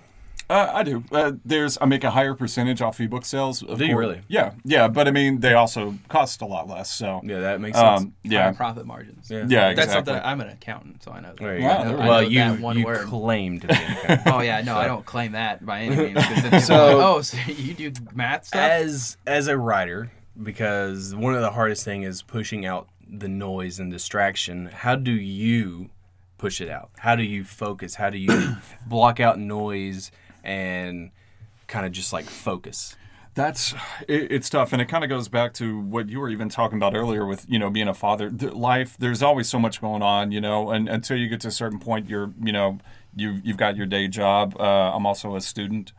Uh, I do. Uh, there's I make a higher percentage off ebook sales. of Do you course. really? Yeah, yeah. But I mean, they also cost a lot less. So Yeah, that makes sense. um, Higher yeah, profit margins. yeah. yeah, That's exactly. something I'm an accountant, so I know. There you Wow, go. there we well, go. you That one you word. claim to be. an accountant. Oh yeah, no, I don't claim that by any means. 'cause then people are So- like, oh, so you do math stuff? as as a writer because one of the hardest thing is pushing out the noise and distraction how do you push it out how do you focus how do you block out noise and kind of just like focus That's it, it's tough, and it kind of goes back to what you were even talking about earlier with you know being a father. Th- life, there's always so much going on, you know, and until you get to a certain point, you're you know you've you've got your day job. Uh, I'm also a student,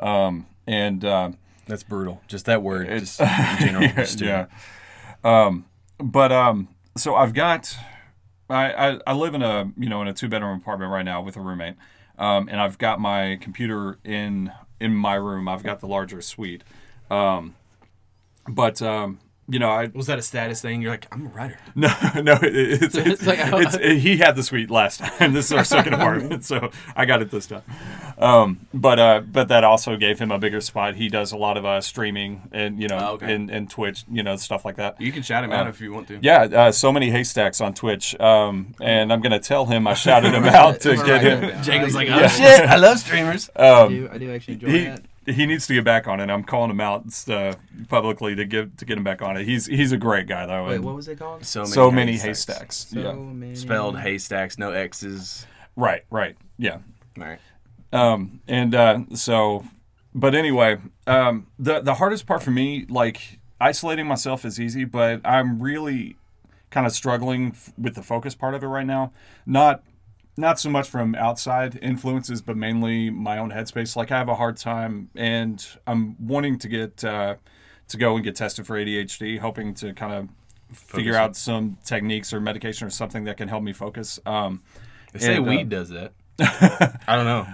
um, and uh, that's brutal just that word It's- just in general yeah, student. Um, but um, so I've got, I, I I live in a you know in a two bedroom apartment right now with a roommate. Um, and I've got my computer in in my room. I've got the larger suite, um, but um, you know, I Was that a status thing? You're like, I'm a writer. no, no, it, it's, it's, It's like, it's, it- he had the suite last time. This is our second apartment, so I got it this time. Um, but uh, but that also gave him a bigger spot. He does a lot of uh, streaming and you know Oh, okay. and, and Twitch, you know, stuff like that. You can shout him out if you want to. Yeah, uh, so many haystacks on Twitch, um, and I'm gonna tell him I shouted him out to get write him. Jacob's like, oh Yeah. shit, I love streamers. I Um, do, I do actually enjoy he that. He needs to get back on it. I'm calling him out uh, publicly to give to get him back on it. He's he's a great guy though. Wait, and what was it called? So many, so many haystacks. So yeah, many. Spelled haystacks, no X's. right, right, yeah. All right. Um, and uh, so, but anyway, um, the the hardest part for me, like isolating myself, is easy, but I'm really kind of struggling f- with the focus part of it right now. Not not so much from outside influences, but mainly my own headspace. Like I have a hard time, and I'm wanting to get uh, to go and get tested for ADHD, hoping to kind of figure out some techniques or medication or something that can help me focus. Um, They say And, uh, weed does that. I don't know.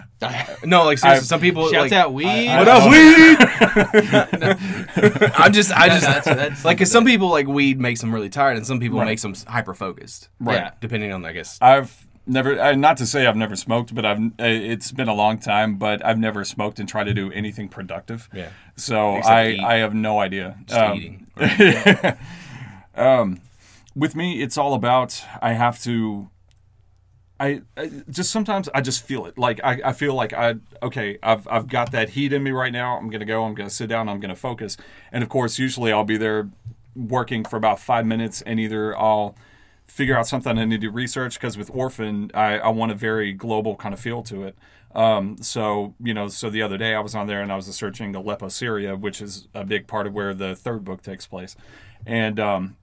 No, like seriously, I- some people shout like, out weed. What up, weed? I'm just, I just that's- that's like, cause some people like weed makes them really tired, and some people Right. makes them hyper focused. Right. Yeah. Depending on, I guess. I've never, not to say I've never smoked, but I've. It's been a long time, but I've never smoked and tried to do anything productive. Yeah. So Except I. I have no idea. Um, eating. With me, it's all about I have to. I, I just sometimes I just feel it. Like I, I feel like I okay, I've I've got that heat in me right now. I'm gonna go. I'm gonna sit down. I'm gonna focus. And of course, usually I'll be there working for about five minutes, and either I'll figure out something I need to research because with Orphan, I, I want a very global kind of feel to it. Um, so you know, so the other day I was on there and I was searching Aleppo, Syria, which is a big part of where the third book takes place, and um,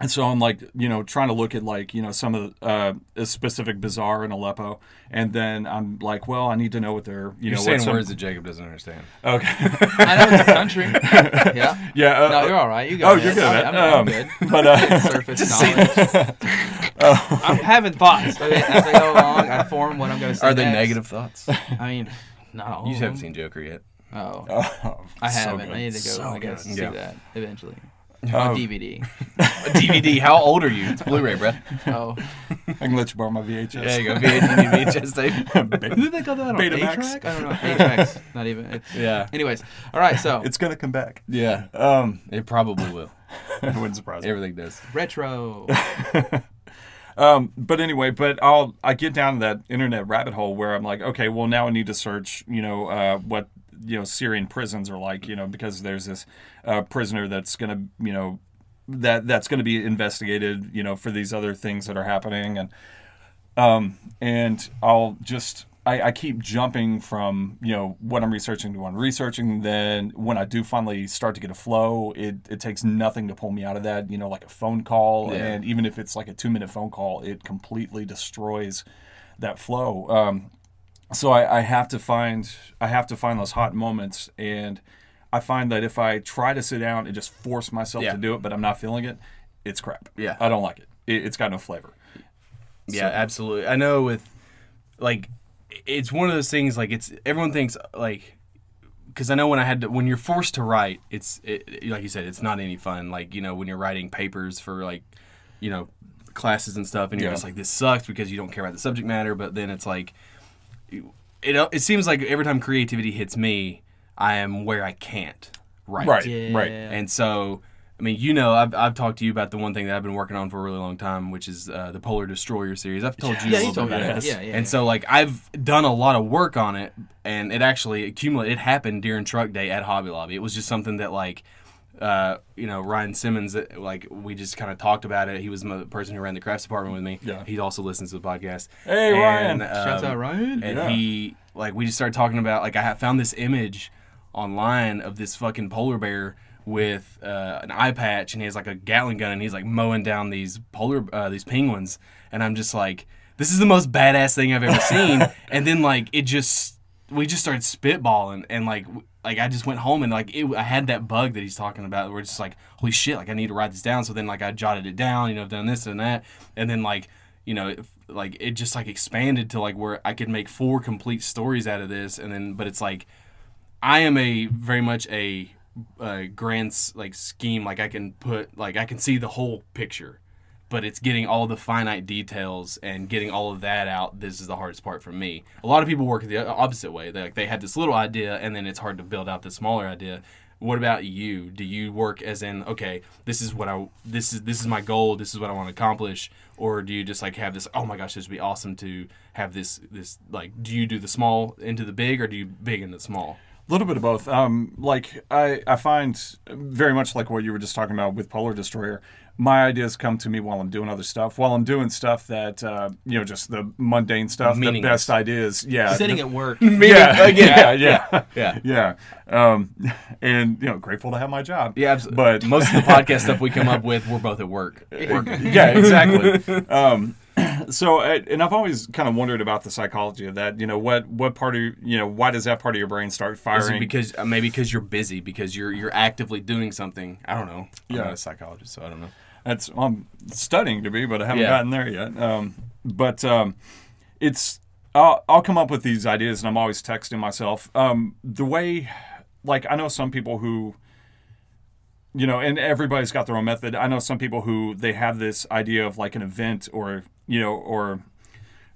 and so I'm like, you know, trying to look at like, you know, some of the, uh, a specific bazaar in Aleppo, and then I'm like, well, I need to know what they're, you You're know, saying what some- words that Jacob doesn't understand. Okay. I know it's a country. yeah. yeah. Uh, No, you're all right. You got Oh, it. you're good at I'm, that. I'm, Um, good. but uh, Surface knowledge. I'm having thoughts. Okay, as I go along, I form what I'm going to say. Are they next. negative thoughts? I mean, not all. You of haven't seen Joker yet. Oh, oh, I haven't. good. I need to go. So I guess good. see Yeah. that eventually Um, on DVD. A DVD. How old are you? It's Blu-ray, bro. Oh, I can let you borrow my VHS. There you go. VHS, VHS tape. who did they call that on Betamax. 8-track? I don't know. 8-track's not even. It's, Yeah. Anyways, all right. So It's gonna come back. Yeah. Um, It probably will. it wouldn't surprise me. Everything does. retro. Um, but anyway, but I'll I get down to that internet rabbit hole where I'm like, okay, well now I need to search, you know, uh, what you know Syrian prisons are like, you know, because there's this uh, prisoner that's gonna, you know, that that's gonna be investigated, you know, for these other things that are happening, and um, and I'll just I, I keep jumping from you know what I'm researching to what I'm researching. Then when I do finally start to get a flow, it, it takes nothing to pull me out of that. You know, like a phone call, Yeah. and even if it's like a two minute phone call, it completely destroys that flow. Um, so I, I have to find I have to find those hot moments, and I find that if I try to sit down and just force myself Yeah. to do it, but I'm not feeling it, it's crap. Yeah. I don't like it. it it's got no flavor. Yeah, absolutely. I know with like it's one of those things like it's everyone thinks like because I know when I had to when you're forced to write, it's it, like you said, it's not any fun. Like you know when you're writing papers for like you know classes and stuff, and you're Yeah. just like this sucks because you don't care about the subject matter. But then it's like it it seems like every time creativity hits me, I am where I can't write. Right. Yeah. Right. And so, I mean, you know, I've, I've talked to you about the one thing that I've been working on for a really long time, which is uh, the Polar Destroyer series. I've told you Yeah, a little told bit about that. it. Yeah, yeah, And yeah. so, like, I've done a lot of work on it, and it actually accumulated. It happened during Truck Day at Hobby Lobby. It was just something that, like, uh, you know, Ryan Simmons, uh, like, we just kind of talked about it. He was the person who ran the crafts department with me. Yeah. He also listens to the podcast. Hey, Ryan. Shouts um, out Ryan. and Yeah. he like we just started talking about like I had found this image online of this fucking polar bear with uh, an eye patch and he has like a Gatling gun and he's like mowing down these polar uh, these penguins and I'm just like this is the most badass thing I've ever seen and then like it just we just started spitballing and like w- like I just went home and like it, I had that bug that he's talking about where it's just like holy shit like I need to write this down. So then like I jotted it down you know I've done this and that. And then like you know, like it just like expanded to like where I could make four complete stories out of this, and then but it's like I am a very much a, a grand like scheme. Like I can put like I can see the whole picture, but it's getting all the finite details and getting all of that out. This is the hardest part for me. A lot of people work the opposite way. They like they have this little idea and then it's hard to build out the smaller idea. What about you? Do you work as in okay, this is what I this is this is my goal, this is what I want to accomplish, or do you just like have this? Oh my gosh, this would be awesome to have this this like. Do you do the small into the big, or do you big into small? A little bit of both. Um, like I, I find very much like what you were just talking about with Polar Destroyer. My ideas come to me while I'm doing other stuff. While I'm doing stuff that uh, you know, just the mundane stuff, the best ideas. Yeah, Sitting the- at work. yeah, yeah, yeah, Yeah. yeah. Um, and you know, grateful to have my job. Yeah, absolutely. But most of the podcast stuff we come up with, we're both at work. yeah, exactly. um, so, and I've always kind of wondered about the psychology of that. You know, what what part of you know why does that part of your brain start Is it firing? because uh, maybe because you're busy, because you're you're actively doing something. I don't know. I'm Yeah. not a psychologist, so I don't know. That's I'm studying to be, but I haven't Yeah. gotten there yet. Um, but um, it's I'll, I'll come up with these ideas, and I'm always texting myself. Um, the way, like I know some people who, you know, and everybody's got their own method. I know some people who they have this idea of like an event or you know or,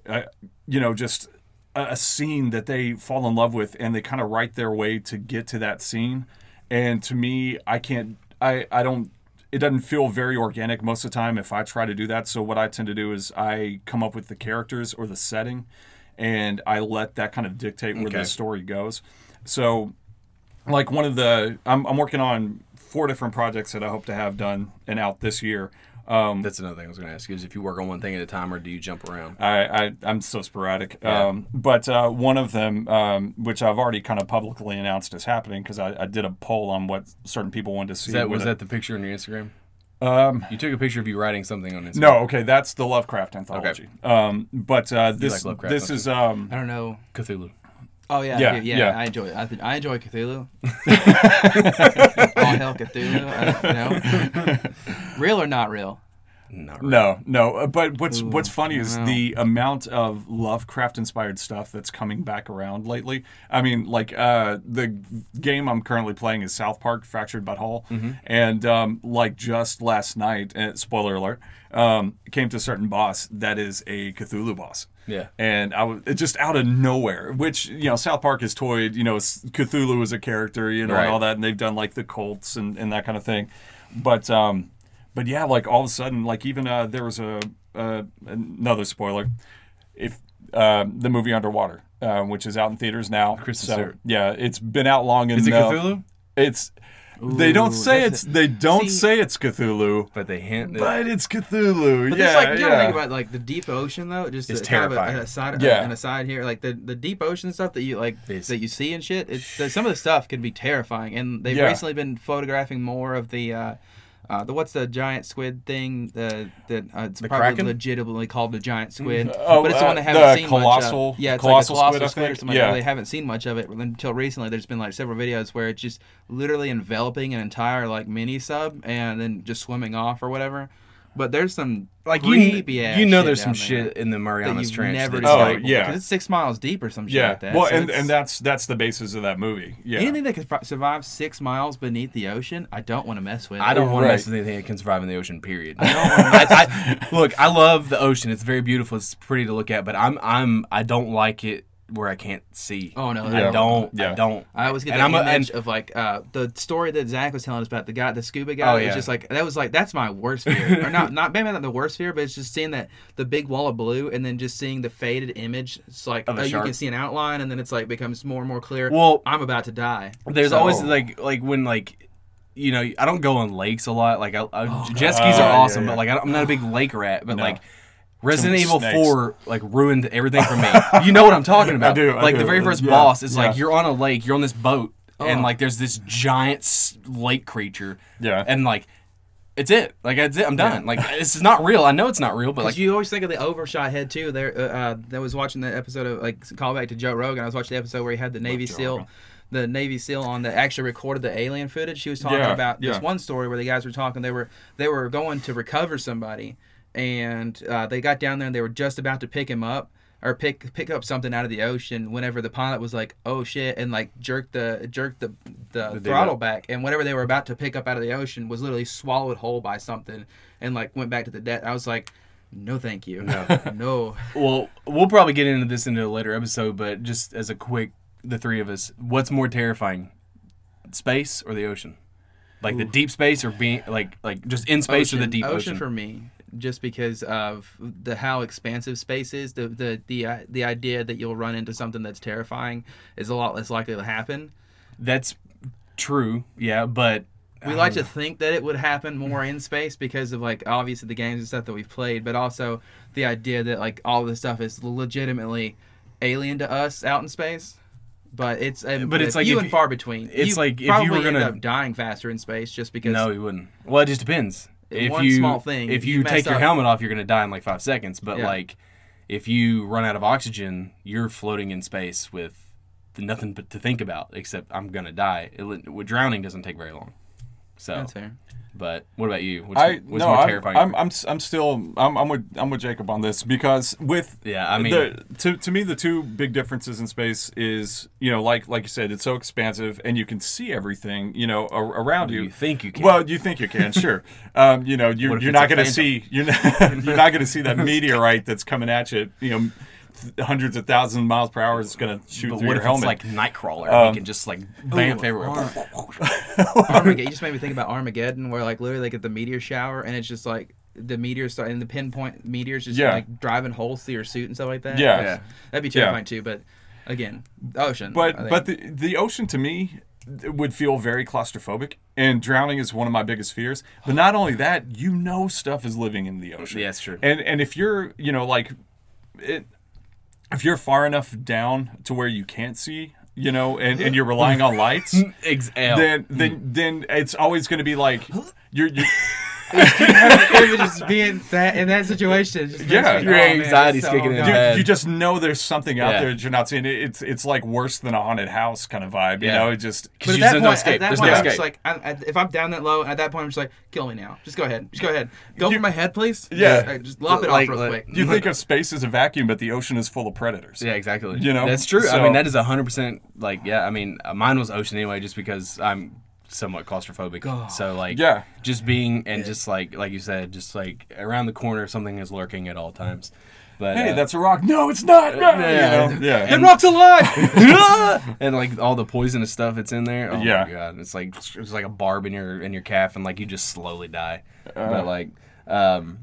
uh, you know, just a, a scene that they fall in love with, and they kind of write their way to get to that scene. And to me, I can't. I I don't it doesn't feel very organic most of the time if I try to do that. So what I tend to do is I come up with the characters or the setting, and I let that kind of dictate where Okay. the story goes. So, like one of the I'm I'm working on four different projects that I hope to have done and out this year. Um, That's another thing I was going to ask you: is if you work on one thing at a time, or do you jump around? I, I I'm so sporadic. Yeah. Um, but uh, one of them, um, which I've already kind of publicly announced is happening because I, I did a poll on what certain people wanted to see. Is that was it. that the picture on your Instagram? Um, You took a picture of you writing something on Instagram. No, okay, that's the Lovecraft anthology. Um, but uh, this like Lovecraft, this don't is um, I don't know. Cthulhu. Oh yeah, Yeah, yeah, yeah. yeah. I enjoy it. I, th- I enjoy Cthulhu. All hell Cthulhu. I, you know? real or not real? Not really. no, no. uh, But what's what's funny is wow. the amount of Lovecraft inspired stuff that's coming back around lately. I mean, like uh, the game I'm currently playing is South Park: Fractured But Whole, Mm-hmm. and um, like just last night, uh, spoiler alert, um, came to a certain boss that is a Cthulhu boss. Yeah. and I was just out of nowhere. Which you know, South Park has toyed, you know, Cthulhu as a character, you know, Right. and all that, and they've done like the cults and, and that kind of thing. But um, but yeah, like all of a sudden, like even uh, there was a uh, another spoiler, if um the movie Underwater, uh, which is out in theaters now. Kristen so, Stewart. yeah, it's been out long enough. Is it. Cthulhu? It's they don't say it's they don't See- say it's Cthulhu, But they hint. That, but it's Cthulhu. But yeah, there's like you gotta yeah. think about like the deep ocean though. Just It's a, kind of a- terrifying. an aside, Yeah. an aside here, like the, the deep ocean stuff that you like It's- that you see and shit. It's some of the stuff can be terrifying, and they've Yeah. recently been photographing more of the. Uh, uh, the what's the giant squid thing? The that uh, it's The probably Kraken? legitimately called the giant squid, Oh, but it's the uh, one they haven't the seen colossal- much of. Yeah, it's colossal like a squid, colossal I squid, or think. something. Yeah. Like that. They haven't seen much of it until recently. There's been like several videos where it's just literally enveloping an entire like mini sub and then just swimming off or whatever. But there's some like you, creepy ass you know, there's some there shit in the Marianas you've Trench. never that's Oh, like- yeah. because it's six miles deep or some shit yeah. like that. well, So and, and that's that's the basis of that movie. Yeah. anything that can survive six miles beneath the ocean, I don't want to mess with. I don't want to mess with anything that can survive in the ocean. Period. I, I, look, I love the ocean. It's very beautiful. It's pretty to look at. But I'm I'm I don't like it where I can't see. Oh no, I no. don't. Yeah. I don't. I always get And the I'm a- image and- of like uh, the story that Zach was telling us about the guy, the scuba guy. Oh, it was just like that was like that's my worst fear, or not not maybe not the worst fear, but it's just seeing that the big wall of blue and then just seeing the faded image. It's like Of a oh, you can see an outline and then it's like becomes more and more clear. Well, I'm about to die. There's So- always like like when like you know I don't go on lakes a lot. Like I, I, Oh, jet skis Oh, are yeah, awesome, yeah. but like I don't- I'm not a big lake rat. But No. like Resident Evil snakes. Four like ruined everything for me. you know what I'm talking about? do, I like do. the very first Yeah, boss is yeah. like you're on a lake, you're on this boat, and Oh. like there's this giant lake creature. Yeah. and like. It's it. Like that's it. I'm done. Like this is not real. I know it's not real, but like you always think of the overshot head too. There, uh, uh, I was watching the episode of like callback to Joe Rogan. I was watching the episode where he had the Navy Joe SEAL, Rogan. the Navy SEAL on that actually recorded the alien footage. She was talking Yeah, about yeah. this one story where the guys were talking. They were they were going to recover somebody, and uh, they got down there and they were just about to pick him up or pick pick up something out of the ocean. Whenever the pilot was like, "Oh shit," and like jerked the jerked the the, dude throttle back, and whatever they were about to pick up out of the ocean was literally swallowed whole by something, and like went back to the deck. I was like. No, thank you. No, no. Well, we'll probably get into this into a later episode, but just as a quick, the three of us, what's more terrifying, space or the ocean? Like the deep space or being like like just in space or the deep ocean? for me, just because of the how expansive space is. The the the uh, the idea that you'll run into something that's terrifying is a lot less likely to happen. That's true, yeah, but We like to think that it would happen more in space because of like obviously the games and stuff that we've played, but also the idea that like all this stuff is legitimately alien to us out in space. But it's um, But it's like few and you- far between. it's You like if you were gonna- up dying faster in space just because no, you wouldn't. Well, it just depends. If One you small thing, if you you, take your up. helmet off, you're gonna die in like five seconds. But Yeah. like, if you run out of oxygen, you're floating in space with nothing but to think about except I'm gonna die. It, drowning doesn't take very long. So, that's fair. but what about you? What's, I what's no, more I'm, terrifying? I'm, I'm I'm still I'm, I'm with I'm with Jacob on this because with Yeah, I mean- the, to to me the two big differences in space is you know like like you said it's so expansive and you can see everything you know a- around you. you think you can. Well, you think you can, sure. Um, you know, you're, you're not going to see you're not, you're not going to see that meteorite that's coming at you. You know, th- hundreds of thousands of miles per hour is going to shoot but through what your if helmet. it's like Nightcrawler? Um, he can just like bam everywhere. Armageddon. You just made me think about Armageddon, where like literally they get the meteor shower, and it's just like the meteors start, and the pinpoint meteors just Yeah. like driving holes through your suit and stuff like that. Yeah. Yeah. that'd be terrifying too. But again, ocean. But but the the ocean to me would feel very claustrophobic, and drowning is one of my biggest fears. But not only that, you know, stuff is living in the ocean. Yeah, that's true. And and if you're you know like it, if you're far enough down to where you can't see, you know, and, and you're relying on lights. Then, then, hmm. then it's always going to be like you're, you're just be in that in that situation. Just Yeah. me- Your oh, man, anxiety's it's kicking in. God. you, you just know there's something out Yeah. there that you're not seeing. It's it's like worse than a haunted house kind of vibe. You Yeah. know, it just But Because at you that just no escape. at that There's point, no I'm just escape. like, I'm, if I'm down that low, at that point, I'm just like, kill me now. Just go ahead. Just go ahead. Go You- for my head, please. Yeah. Just, uh, just lop it Like- off real quick. you think of space as a vacuum, but the ocean is full of predators. Yeah, exactly. You know? that's true. I mean, that is hundred percent. Like, yeah, I mean, uh, mine was ocean anyway, just because I'm somewhat claustrophobic. So, like, Yeah. just being and just like, like you said, just like around the corner, something is lurking at all times. But Hey, uh, that's a rock. No, it's not. No, yeah. you know? yeah. And rock's alive. and like all the poisonous stuff that's in there. Oh Yeah. my god, it's like it's like a barb in your in your calf, and like you just slowly die. Uh. but like, um,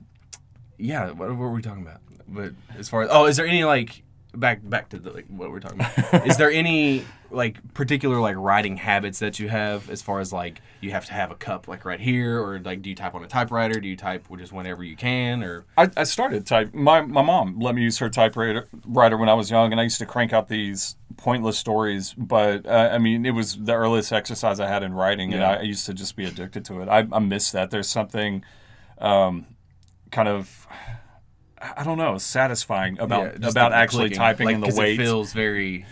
yeah, what, what were we talking about? But as far as oh, is there any like back back to the like what we're talking about? is there any like particular like writing habits that you have as far as like you have to have a cup like right here, or like do you type on a typewriter? Do you type just whenever you can, or I, I started type. My my mom let me use her typewriter writer when I was young, and I used to crank out these pointless stories. But uh, I mean, it was the earliest exercise I had in writing, and I, I used to just be addicted to it. I, I miss that. There's something, um, kind of, I don't know, satisfying about Yeah, about actually clicking. typing like, in the weight. It feels very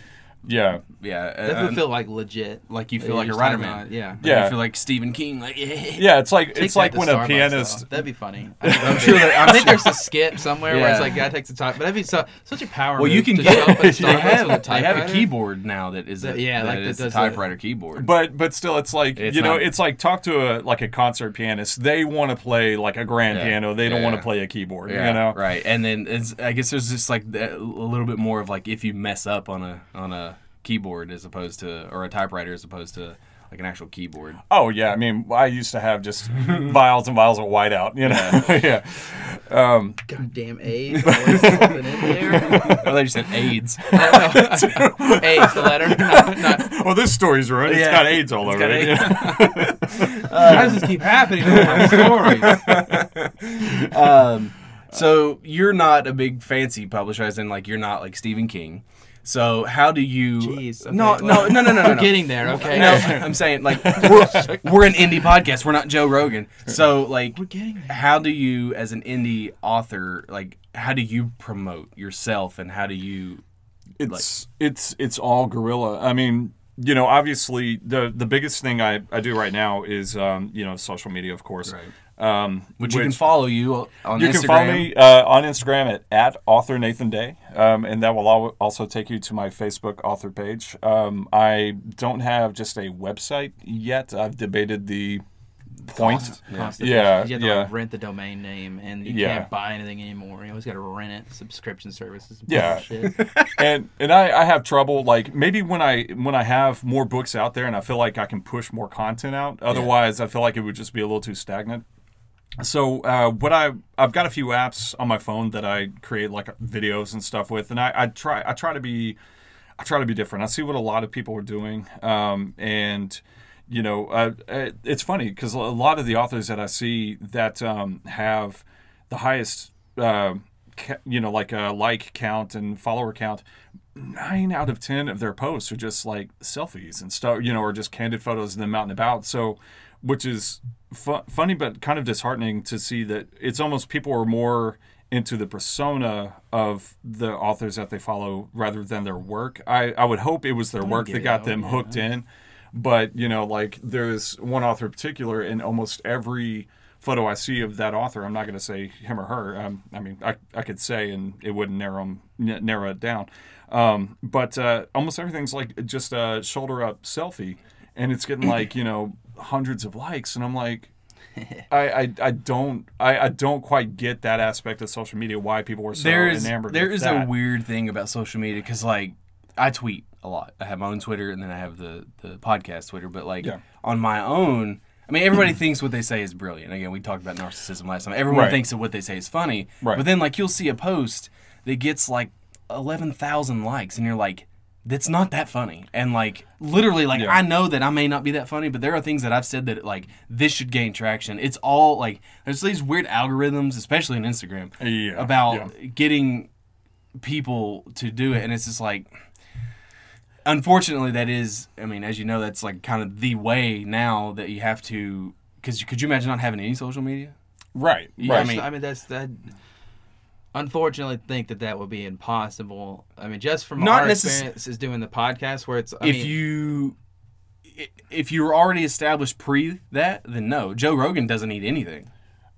yeah, yeah. That uh, would feel like legit. like you feel Yeah, like a writer man. on Yeah. Like, Yeah. You feel like Stephen King. Like yeah. It's like Take it's like that to when a pianist. though. That'd be funny. I'm sure that- I think there's a skit somewhere where it's like guy takes the time, but that'd be so, such a power. Well, you can to get. up at they Starbucks have with a they have a keyboard now that is a, That- yeah, that like that is a does typewriter keyboard. But but still, it's like It's you know, not- it's like talk to a like a concert pianist. They want to play like a grand Yeah. piano. They don't want to play a keyboard. yeah, You know, right. And then I guess there's just like a little bit more of like if you mess up on a on a keyboard as opposed to or a typewriter as opposed to like an actual keyboard. Oh yeah, I mean, I used to have just vials and vials of whiteout. You know, yeah. Um, Goddamn AIDS. always something in there. oh, they just said AIDS. AIDS, the letter. Not, not, well, this story's ruined. It's got AIDS all It's over got it. AIDS. How does this keep happening in my stories? um, so you're not a big fancy publisher, as in like you're not like Stephen King. So how do you? Jeez, okay, no, no, no, no, no, no, We're no. getting there, okay? No, I'm saying like we're, we're an indie podcast. We're not Joe Rogan. So like, We're getting there. how do you, as an indie author, like how do you promote yourself and how do you? It's it's it's all guerrilla. I mean, you know, obviously the the biggest thing I, I do right now is um, you know social media, of course. Right. Um, Which, you can follow you on you Instagram. can follow me uh, on Instagram at, at author Nathan Day, um, and that will also take you to my Facebook author page. Um, I don't have just a website yet. I've debated the point. Constipation. Yeah, You have to yeah. like, rent the domain name, and you Yeah. can't buy anything anymore. You always got to rent it. Subscription services. and Yeah. bullshit. and and I, I have trouble like maybe when I when I have more books out there and I feel like I can push more content out. Otherwise, I feel like it would just be a little too stagnant. So uh, what I I've got a few apps on my phone that I create like videos and stuff with, and I, I try I try to be I try to be different. I see what a lot of people are doing, um, and you know, uh, uh, it's funny because a lot of the authors that I see that um, have the highest, uh, ca- you know, like a like count and follower count, nine out of ten of their posts are just like selfies and stuff, you know, or just candid photos of them out and about. So, which is fu- funny but kind of disheartening to see that it's almost people are more into the persona of the authors that they follow rather than their work. I, I would hope it was their work that got Oh, them yeah. hooked in. But, you know, like there's one author in particular in almost every photo I see of that author, I'm not going to say him or her. Um, I mean, I, I could say and it wouldn't narrow 'em- n- narrow it down. Um, but uh, almost everything's like just a shoulder up selfie, and it's getting like you know hundreds of likes, and I'm like, I, I, I don't I, I don't quite get that aspect of social media why people were so there's enamored. there is that. a weird thing about social media because like I tweet a lot. I have my own Twitter and then I have the the podcast Twitter. But like Yeah. on my own, I mean everybody thinks what they say is brilliant. Again, we talked about narcissism last time. Everyone Right. thinks that what they say is funny. Right. But then like you'll see a post that gets like eleven thousand likes and you're like. That's not that funny, and like literally, like Yeah. I know that I may not be that funny, but there are things that I've said that like this should gain traction. It's all like there's these weird algorithms, especially on Instagram, Yeah, about yeah. getting people to do it and it's just like unfortunately that is i mean as you know that's like kind of the way now that you have to because could you imagine not having any social media right Yeah, right. I mean- I mean, that's that. Unfortunately, think that that would be impossible. I mean, just from Not our necess- experiences doing the podcast, where it's I if mean, you if you were already established pre that then no joe rogan doesn't need anything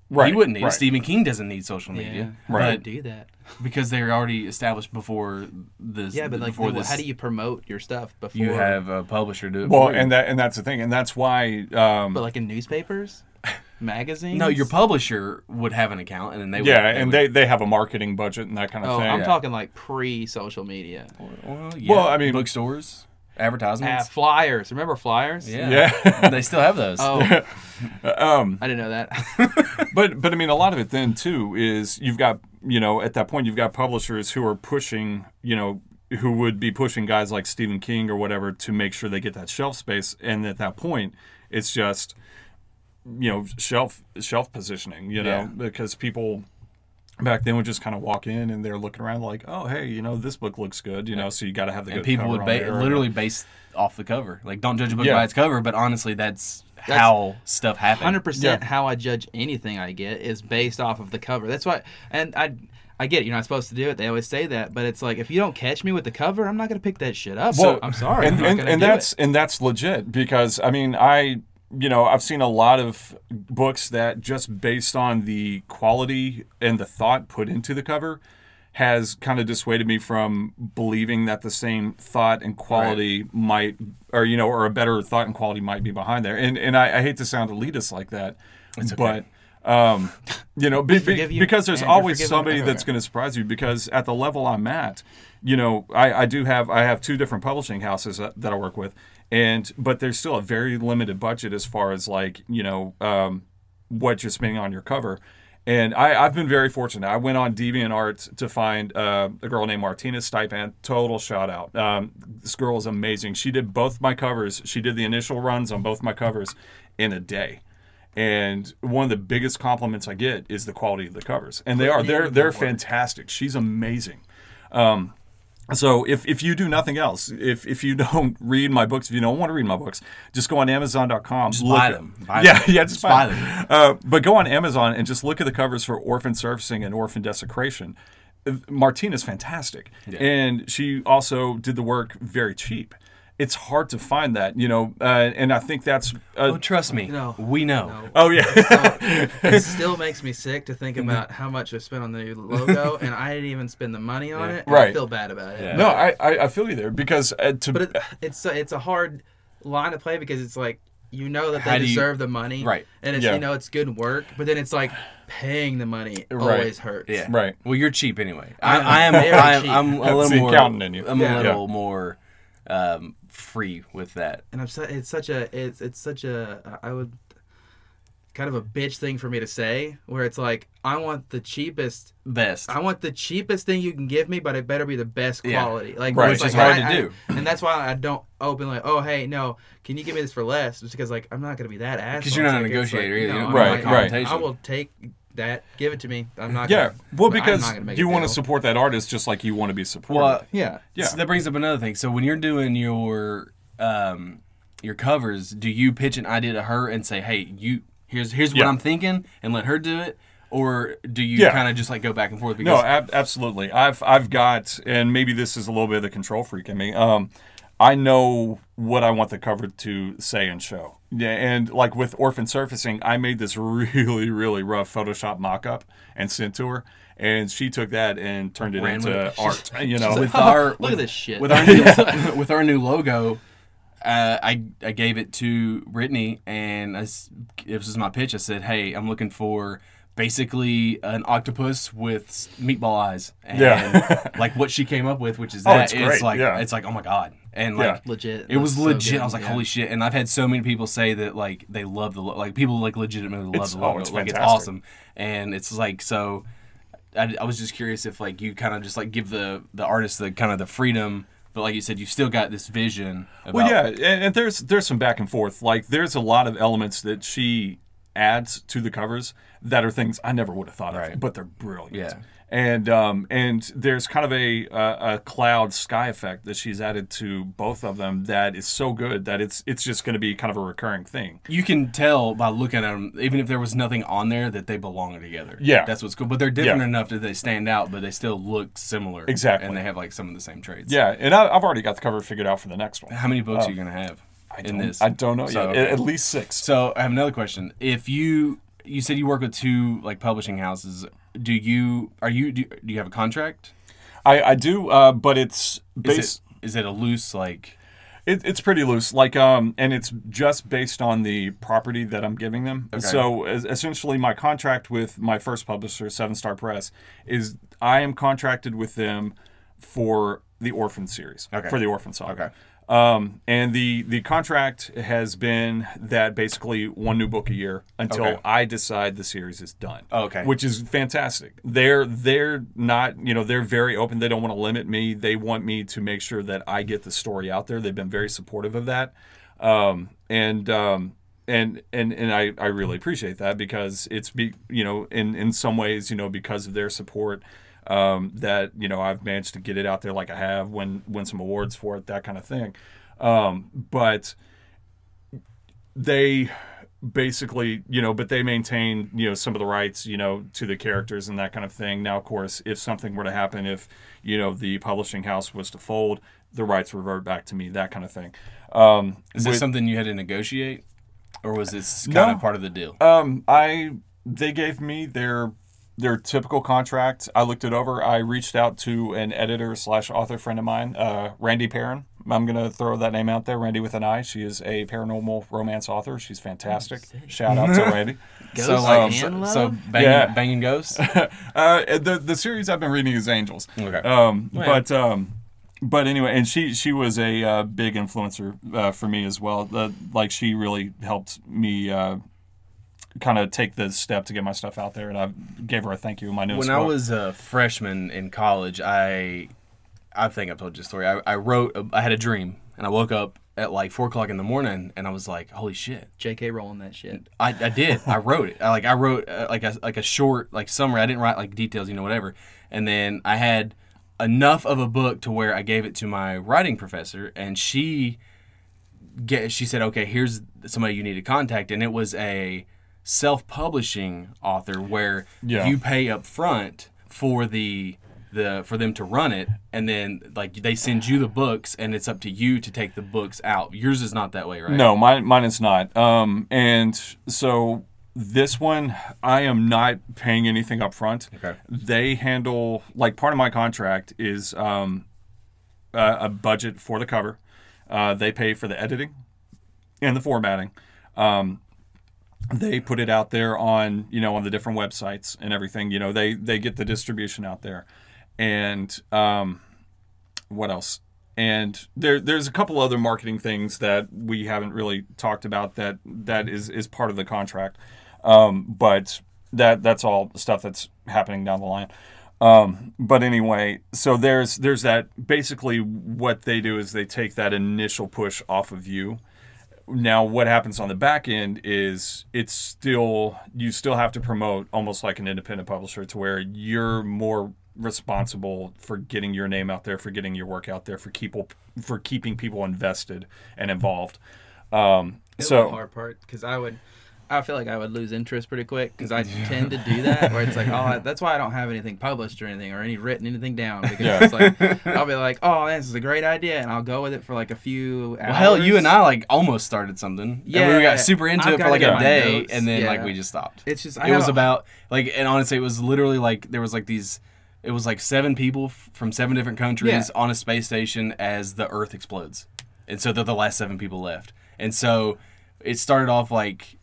right he wouldn't need it. right. stephen king doesn't need social yeah, media how do you but do that? because they're already established before this Yeah, but like, before well, this how do you promote your stuff before? you have a publisher do it Well, for you. and that and that's the thing, and that's why. Um, but like in newspapers, magazines. no your publisher would have an account and then they would, yeah, they and would- they, they have a marketing budget and that kind of Oh, thing. I'm Yeah. talking like pre-social media. Well, yeah. Well, I mean- bookstores, advertisements. flyers. Remember flyers? yeah, Yeah. they still have those. Oh, um, I didn't know that. but but I mean, a lot of it then too is you've got you know at that point you've got publishers who are pushing you know who would be pushing guys like Stephen King or whatever to make sure they get that shelf space, and at that point it's just you know shelf shelf positioning, you know, Yeah. because people back then would just kind of walk in and they're looking around like, oh hey, you know this book looks good, you know, so you got to have the and good people cover would on ba- there. literally base off the cover. Like, don't judge a book Yeah. by its cover, but honestly, that's, how stuff happens. Hundred percent. Yeah. How I judge anything I get is based off of the cover. That's why, and I. I get it, you're not supposed to do it. They always say that, but it's like if you don't catch me with the cover, I'm not gonna pick that shit up. Well, I'm sorry, and, I'm not and, and do that's it. and that's legit because I mean I you know I've seen a lot of books that just based on the quality and the thought put into the cover has kind of dissuaded me from believing that the same thought and quality might or you know or a better thought and quality might be behind there. And and I, I hate to sound elitist like that but um you know be, be- you, because there's always somebody that's going to surprise you because at the level I'm at, you know, I, I do have I have two different publishing houses that, that I work with, and but there's still a very limited budget as far as like you know um, what you're spending on your cover. And I, I've been very fortunate. I went on DeviantArt to find uh, a girl named Martina Stipend. Total shout out. Um, this girl is amazing. She did both my covers. She did the initial runs on both my covers in a day. And one of the biggest compliments I get is the quality of the covers, and they are they're they're fantastic. She's amazing. Um, so if, if you do nothing else, if, if you don't read my books, if you don't want to read my books, just go on Amazon.com. Just look buy them. Buy yeah, them. yeah, just, Just buy, buy them. Uh, but go on Amazon and just look at the covers for Orphan Surfacing and Orphan Desecration. Uh, Martina's fantastic, and she also did the work very cheap. It's hard to find that, you know, uh, and I think that's. Uh, Oh, trust me, No. we know. No. oh yeah, it still makes me sick to think about how much I spent on the logo, and I didn't even spend the money on Yeah. it. and I Right. feel bad about it. Yeah. no, I, I I feel you there because uh, to But it, it's a, it's a hard line to play because it's like you know that they do you- deserve the money, Right. And it's Yeah. you know it's good work, but then it's like paying the money Right. always hurts. Yeah. Right. Well, you're cheap anyway. I I, am I am. I am cheap. I'm a little more. accountant in you. I'm Yeah. a little more um, free with that. and I'm su- it's such a it's it's such a I would kind of a bitch thing for me to say where it's like I want the cheapest Best. I want the cheapest thing you can give me, but it better be the best Yeah. quality. Like Right. it's Which is hard I- to I- do. and that's why I don't open like, oh hey, no, can you give me this for less? Just because like I'm not gonna be that asshole. Because you're not a like, it's negotiator like, either. no, You I'm Right, like like, right. I will take that. Give it to me. I'm not. yeah. Gonna, Well, because not gonna make you want to support that artist just like you want to be supported. Well, Yeah. yeah. So that brings up another thing. So when you're doing your um, your covers, do you pitch an idea to her and say, "Hey, you here's here's what I'm thinking," and let her do it, or do you Yeah. kind of just like go back and forth? No, ab- absolutely. I've I've got, and maybe this is a little bit of the control freak in me. Um, I know what I want the cover to say and show. Yeah, and like with Orphan Surfacing, I made this really really rough Photoshop mock-up and sent to her, and she took that and turned it Ran into it. art. You know, with our Look with, at this shit. with our new, with our new logo, uh, I I gave it to Brittany, and I s this was my pitch. I said, "Hey, I'm looking for." Basically, an octopus with meatball eyes, and Yeah. like what she came up with, which is Oh, that it's it's great, like yeah. it's like oh my god, and Yeah. like legit. it was so legit. good, I was like, yeah. holy shit! And I've had so many people say that like they love the lo- like people like legitimately love It's- the oh, it's like it's awesome, and it's like so. I, I was just curious if like you kind of just like give the the artist the kind of the freedom, but like you said, you still got this vision. About, Well, yeah, and, and there's there's some back and forth. Like there's a lot of elements that she adds to the covers that are things I never would have thought Right. of, but they're brilliant. Yeah. And um and there's kind of a, a a cloud sky effect that she's added to both of them that is so good that it's it's just going to be kind of a recurring thing. you can tell by looking at them, even if there was nothing on there, that they belong together. Yeah. that's what's cool. But they're different Yeah. enough that they stand out, but they still look similar. Exactly. and they have like some of the same traits. Yeah, and I, I've already got the cover figured out for the next one. How many books are you gonna have I in this? I don't know So, yet. At least six. So I have another question. If you you said you work with two like publishing houses, do you are you do, do you have a contract? I, I do, uh, but it's Is it is it a loose like? It, it's pretty loose, like um, and it's just based on the property that I'm giving them. So es- essentially, my contract with my first publisher, Seven Star Press, is I am contracted with them for the Orphan series, Okay. for the Orphan Saga. Okay. Um, and the the contract has been that basically one new book a year until Okay. I decide the series is done. Okay. Which is fantastic. They're they're not you know they're very open. They don't want to limit me. They want me to make sure that I get the story out there. They've been very supportive of that. Um, and um, and and and I, I really appreciate that because it's be you know in in some ways you know because of their support um, that you know I've managed to get it out there like I have win win some awards for it that kind of thing um, but they basically you know but they maintain you know some of the rights you know to the characters and that kind of thing now of course if something were to happen if you know the publishing house was to fold the rights revert back to me that kind of thing um, Is this with- something you had to negotiate, or was this kind No. of part of the deal? Um, I they gave me their their typical contract. I looked it over. I reached out to an editor slash author friend of mine, uh, Randi Perrin. I'm gonna throw that name out there, Randi with an I. She is a paranormal romance author. She's fantastic. Shout out to Randi. Ghost so like and so, love? so banging, Yeah. banging ghosts. Uh, the the series I've been reading is Angels. Okay. Um, Well, but um, but anyway, and she she was a uh, big influencer uh, for me as well. The, like she really helped me uh, kind of take the step to get my stuff out there, and I gave her a thank you in my newest when I was a freshman in college, I I think I've told you a story. I, I wrote. A, I had a dream, and I woke up at like four o'clock in the morning, and I was like, "Holy shit!" J.K. Rowling that shit. I, I did. I wrote it. I, like I wrote uh, like a like a short like summary. I didn't write like details, you know, whatever. And then I had enough of a book to where I gave it to my writing professor, and she get she said, "Okay, here's somebody you need to contact," and it was a self-publishing author where Yeah. you pay up front for the the for them to run it, and then like they send you the books, and it's up to you to take the books out. Yours is not that way, right? No, mine mine is not. Um, and so this one, I am not paying anything up front. Okay. They handle like part of my contract is um, a, a budget for the cover. Uh, they pay for the editing and the formatting. Um, they put it out there on you know on the different websites and everything. You know they they get the distribution out there, and um, what else? And there there's a couple other marketing things that we haven't really talked about that that is is part of the contract, um, but that that's all stuff that's happening down the line. Um, but anyway, so there's there's that basically what they do is they take that initial push off of you. Now what happens on the back end is it's still you still have to promote almost like an independent publisher to where you're more responsible for getting your name out there, for getting your work out there, for people for keeping people invested and involved. Um, so hard part because I would, I feel like I would lose interest pretty quick because I tend to do that where it's like, oh, I, that's why I don't have anything published or anything or any written anything down because Yeah. it's like I'll be like, oh, this is a great idea, and I'll go with it for like a few. Hours. Well, hell, you and I like almost started something. Yeah, and we got super into I've it for like a day, notes, and then like we just stopped. It's just I it was about like, and honestly, it was literally like there was like these. It was like seven people f- from seven different countries Yeah. on a space station as the Earth explodes, and so they're the last seven people left. And so it started off like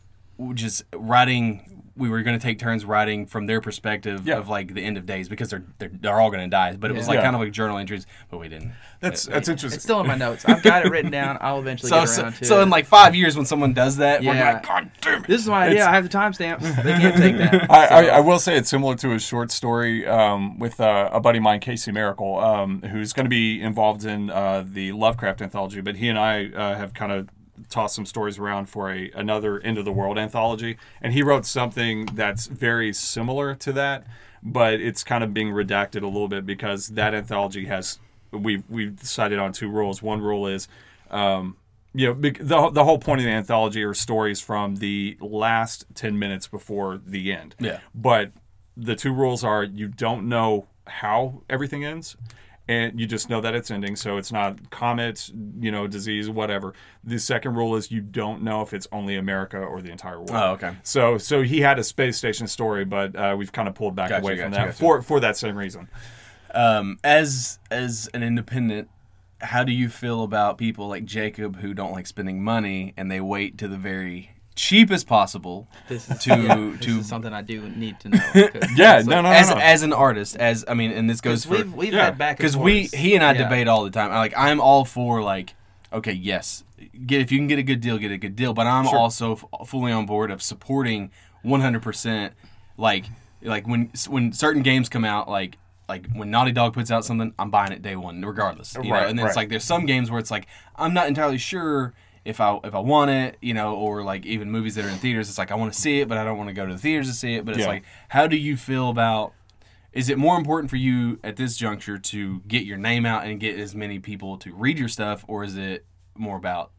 just writing. We were going to take turns writing from their perspective Yeah. of like the end of days because they're they're, they're all going to die. But it was like Yeah. kind of like journal entries, but we didn't. that's that's interesting. It's still in my notes. I've got it written down. I'll eventually So get so, around to so it. in like five years when someone does that, we're Yeah. like, God damn it. this is my idea. It's- I have the timestamps. They can't take that. I, I, I will say it's similar to a short story um, with uh, a buddy of mine, Casey Miracle, um, who's going to be involved in uh, the Lovecraft anthology. But he and I uh, have kind of tossed some stories around for a another end of the world anthology, and he wrote something that's very similar to that, but it's kind of being redacted a little bit because that anthology has we we've decided on two rules. One rule is. Um, you know, the, the whole point of the anthology are stories from the last 10 minutes before the end. Yeah. But the two rules are you don't know how everything ends and you just know that it's ending so it's not comet you know disease whatever the second rule is you don't know if it's only america or the entire world Oh, okay. so so he had a space station story but uh, we've kind of pulled back Gotcha, away from gotcha, that gotcha. for for that same reason Um, as as an independent, how do you feel about people like Jacob who don't like spending money and they wait to the very cheapest possible This is, to yeah, this is something I do need to know. yeah no no no, as no. as an artist as I mean, and this goes 'cause for we've we've yeah, had back and because we he and I Yeah. debate all the time. I like I'm all for like okay yes get if you can get a good deal get a good deal, but I'm Sure. also f- fully on board of supporting 100 percent like like when when certain games come out like. Like when Naughty Dog puts out something, I'm buying it day one, regardless. You know? Right, And then it's like there's some games where it's like I'm not entirely sure if I if I want it, you know, or like even movies that are in theaters, it's like I want to see it, but I don't want to go to the theaters to see it. But it's Yeah. like, how do you feel about is it more important for you at this juncture to get your name out and get as many people to read your stuff, or is it more about?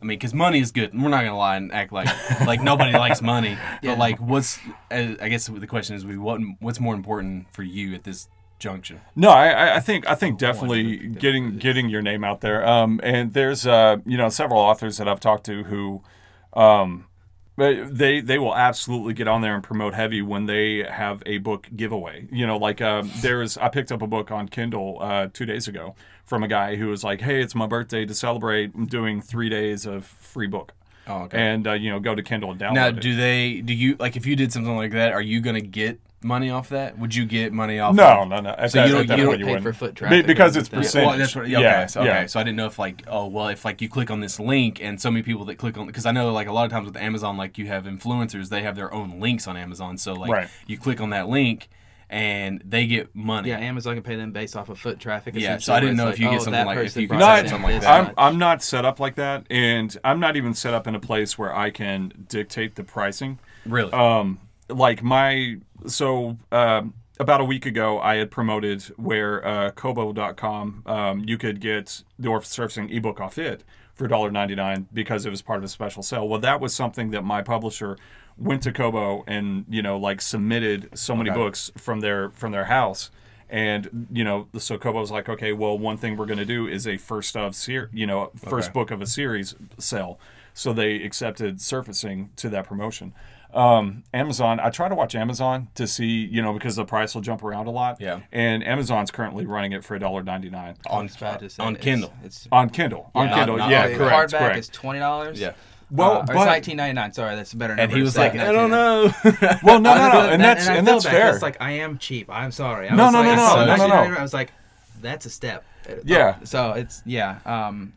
I mean, because money is good. We're not gonna lie and act like like nobody likes money. Yeah. But like, what's uh, I guess the question is, we what what's more important for you at this junction? No, I, I- I think I think definitely getting getting your name out there. Um, and there's uh, you know several authors that I've talked to who, um, they they will absolutely get on there and promote heavy when they have a book giveaway. You know, like um, there's I picked up a book on Kindle uh, two days ago from a guy who was like, "Hey, it's my birthday to celebrate. I'm doing three days of free book." Oh, okay. And uh, you know, go to Kindle and download Now, it. do they? Do you like if you did something like that? Are you gonna get money off that? Would you get money off? no, of, no, no. At So that, you don't- you don't you pay wouldn't. for foot traffic or because it's anything. percentage. Well, that's what, yeah, okay, Yeah, so, okay. yeah. So I didn't know if like, oh well, if like you click on this link and so many people that click on because I know like a lot of times with Amazon, like you have influencers, they have their own links on Amazon. So like Right. you click on that link and they get money. Yeah, Amazon can pay them based off of foot traffic. Yeah, so I didn't know it's if you get oh, something like- if person you could brought something like that. I'm. I'm not set up like that, and I'm not even set up in a place where I can dictate the pricing. really. Um, like my so um about a week ago, I had promoted where uh, Kobo.com um, you could get the Orphan Surfacing ebook off it for $1.99 because it was part of a special sale. Well, that was something that my publisher went to Kobo and you know like submitted so many Okay. books from their from their house And you know, so Kobo was like, okay, well, one thing we're going to do is a first of ser- you know, first Okay. book of a series sell. So they accepted surfacing to that promotion. Um, Amazon, I try to watch Amazon to see, you know, because the price will jump around a lot. Yeah. And Amazon's currently running it for $1.99 on It's bad to on Kindle. It's, on Kindle. On Yeah. Kindle, Not- yeah, not- correct, Hardback correct. is twenty dollars. Yeah. Well, uh, but- it's nineteen ninety nine. Sorry, that's a better number. And he was like. I don't know. well, no, no, no, and that's I and feel that's bad, fair. 'cause, like I am cheap. I'm sorry. I No, was no, like, no, no, saw no, no, no. I was like, that's a step. Yeah. So it's yeah. Um,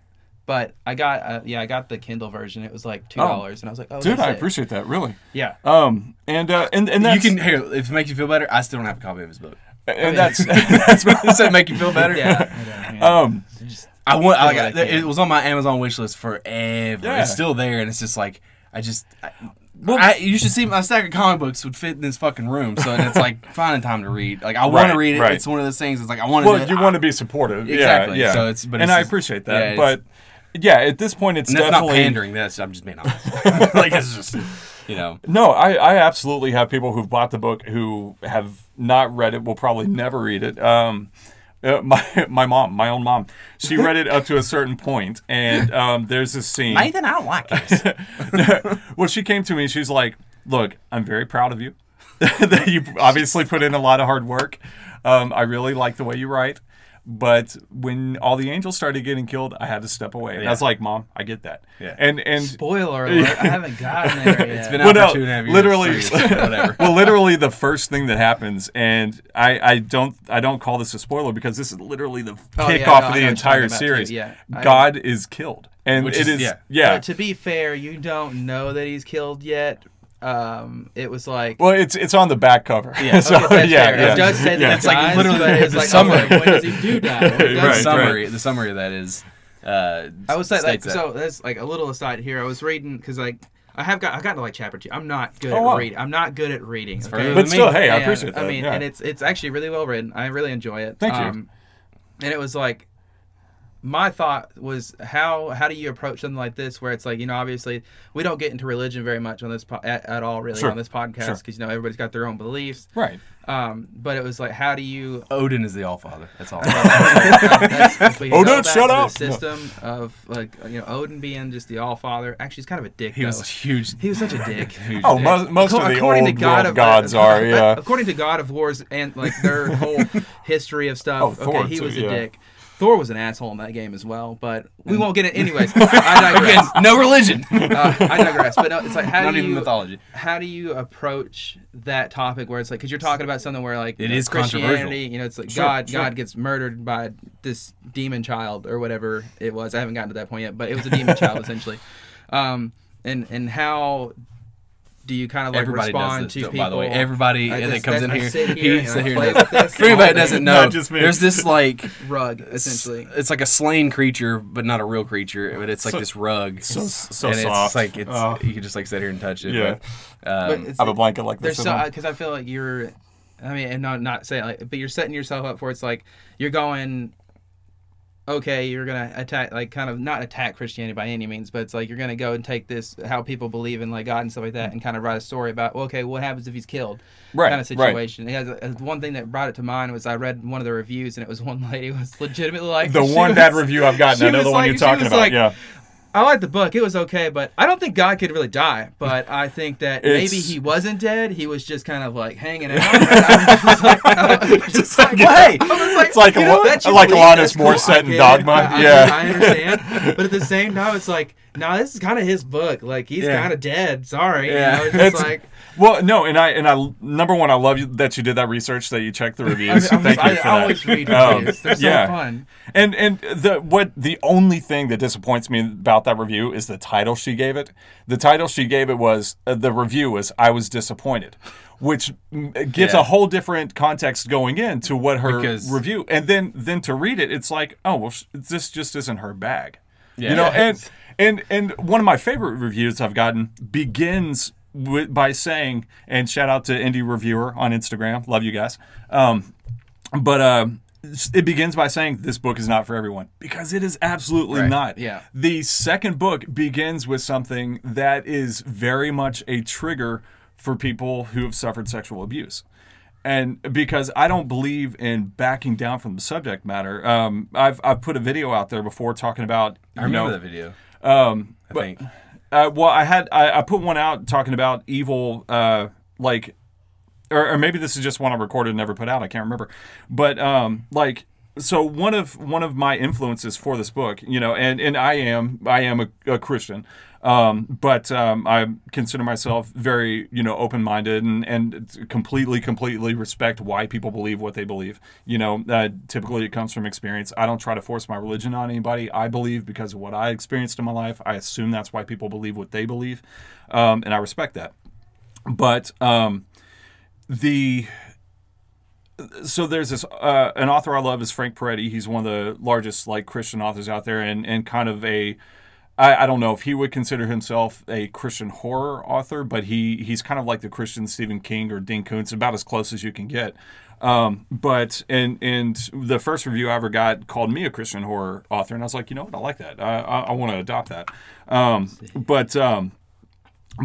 but I got uh, yeah I got the Kindle version. It was like two dollars, and I was like, oh, Dude, that's I it. appreciate that, really. Yeah. Um, and uh, and and you that's can here if it makes you feel better. I still don't have a copy of his book. and that's that's Does that make you feel better? Yeah. I yeah. um Just- I want. I, Do what I it was on my Amazon wish list forever. Yeah. It's still there, and it's just like I just. I, I, you should see my stack of comic books would fit in this fucking room. So and it's like finding time to read. Like I want Right, to read it. right. It's one of those things. It's like I want well, to. you want to be supportive, Exactly. Yeah, yeah. So it's- but and it's I just- appreciate yeah, that, it's- but yeah, at this point, it's And that's not definitely pandering. That's I'm just being honest. like it's just you know. No, I, I absolutely have people who've bought the book who have not read it, will probably never read it. Um, uh, my my mom, my own mom, she read it up to a certain point, and um, there's this scene. I don't like this. well, she came to me. She's like, "Look, I'm very proud of you. that you obviously put in a lot of hard work. Um, I really like the way you write." But when all the angels started getting killed, I had to step away. And I was like, "Mom, I get that." Yeah. And and Spoiler alert! I haven't gotten there yet. It's been Well, out no, for two and a half years. literally- three years, whatever. well, literally the first thing that happens, and I, I don't I don't call this a spoiler because this is literally the Oh, yeah, kickoff no, of the entire talking too, series. yeah. I- God is killed, and Which it is- is yeah. yeah. But to be fair, you don't know that he's killed yet. Um, it was like. well, it's it's on the back cover. Yeah, so, Okay, that's yeah, fair. yeah. It does say that yeah. he It's like literally it's the like, summary. okay, when does he do die? When the does Right, summary, the summary of that is. Uh, I would say like that. so. That's like a little aside here. I was reading because like I have got I got to like chapter two. I'm not good Oh, at wow. reading. I'm not good at reading. Okay? than But me. still, hey, I And, appreciate that. I mean, yeah. and it's it's actually really well written. I really enjoy it. Thank you. Um, and it was like my thought was how how do you approach something like this where it's like you know obviously we don't get into religion very much on this po- at, at all really Sure. on this podcast Sure. because you know everybody's got their own beliefs. right. Um, but it was like how do you Odin is the All Father. That's all. That's- if we go no, back shut up. The system of like you know Odin being just the All Father. Actually, he's kind of a dick. he though. was a huge. He was such a dick. huge Oh, dick. most, most of the according old to God of gods uh, are yeah. According to God of Wars and like their whole history of stuff. Oh, okay, Thor, he too, was a yeah. dick. Thor was an asshole in that game as well, but we won't get it. Anyways, I digress. Again, no religion. uh, I digress. But no, it's like how Not do even you mythology. how do you approach that topic where it's like because you're talking about something where like It is. Christianity, you know, it's like Sure, God sure. God gets murdered by this demon child or whatever it was. I haven't gotten to that point yet, but it was a demon child essentially. Um, and and how do you kind of like Everybody respond to people? by the way, everybody I that just- comes in I here, sit here he sit here. play and- with this For anybody all that day. doesn't know, just there's this like rug essentially. it's like a slain creature, but not a real creature. But it's like So- this rug. so- so and soft. It's like it's Oh. you can just like sit here and touch it. Yeah. But, um, But it's- I have a blanket like There's this. so because I feel like you're, I mean, and not not saying like, but you're setting yourself up for it's like you're going. Okay, you're gonna attack, like, kind of not attack Christianity by any means, but it's like you're gonna go and take this how people believe in like God and stuff like that, and kind of write a story about, well, okay, what happens if he's killed, Right, kind of right. situation. It has, one thing that brought it to mind was I read one of the reviews, and it was one lady was legitimately like the one was- bad review I've gotten. I know the one like- you're talking about. like, yeah. I like the book. It was okay, but I don't think God could really die. But I think that It's- maybe he wasn't dead. He was just kind of like hanging out. I was just like, I was just like, hey, I was like, It's like you a know lo- what? You like believe, Alanis that's cool. Morissette I in get it. Dogma. I, I, Yeah. I understand. But at the same time, it's like, no, this is kind of his book. Like he's Yeah. kind of dead. Sorry. Yeah. You know, it's just like. Well, no, and I and I number one, I love you that you did that research, that you checked the I, reviews. I, Thank I, you for I that. always read Um, reviews. They're so yeah. fun. And and the what the only thing that disappoints me about that review is the title she gave it. The title she gave it was uh, the review was I was disappointed, which mm, gives Yeah. a whole different context going into what her Because- review. And then then to read it, it's like oh well, sh- this just isn't her bag. Yeah. You know, Yeah. and and and one of my favorite reviews I've gotten begins with, by saying, and shout out to Indie Reviewer on Instagram, love you guys. Um, but uh, it begins by saying this book is not for everyone because it is absolutely Right. not. Yeah. The second book begins with something that is very much a trigger for people who have suffered sexual abuse. and because I don't believe in backing down from the subject matter. Um, I've I've put a video out there before talking about you I remember know that video. Um, I but- think. uh, well, I had I, I put one out talking about evil, uh, like, or, or maybe this is just one I recorded and never put out. I can't remember, but um, like, so one of one of my influences for this book, you know, and and I am I am a, a Christian, um, but um, I consider myself very you know open minded and and completely completely respect why people believe what they believe. You know, uh, typically it comes from experience. I don't try to force my religion on anybody. I believe because of what I experienced in my life. I assume that's why people believe what they believe, um, and I respect that. But um, the so there's this uh, an author I love is Frank Peretti. He's one of the largest like Christian authors out there, and and kind of a I, I don't know if he would consider himself a Christian horror author, but he he's kind of like the Christian Stephen King or Dean Koontz, about as close as you can get. Um, but and and the first review I ever got called me a Christian horror author, and I was like, you know what, I like that. I I, I want to adopt that. Um, but um,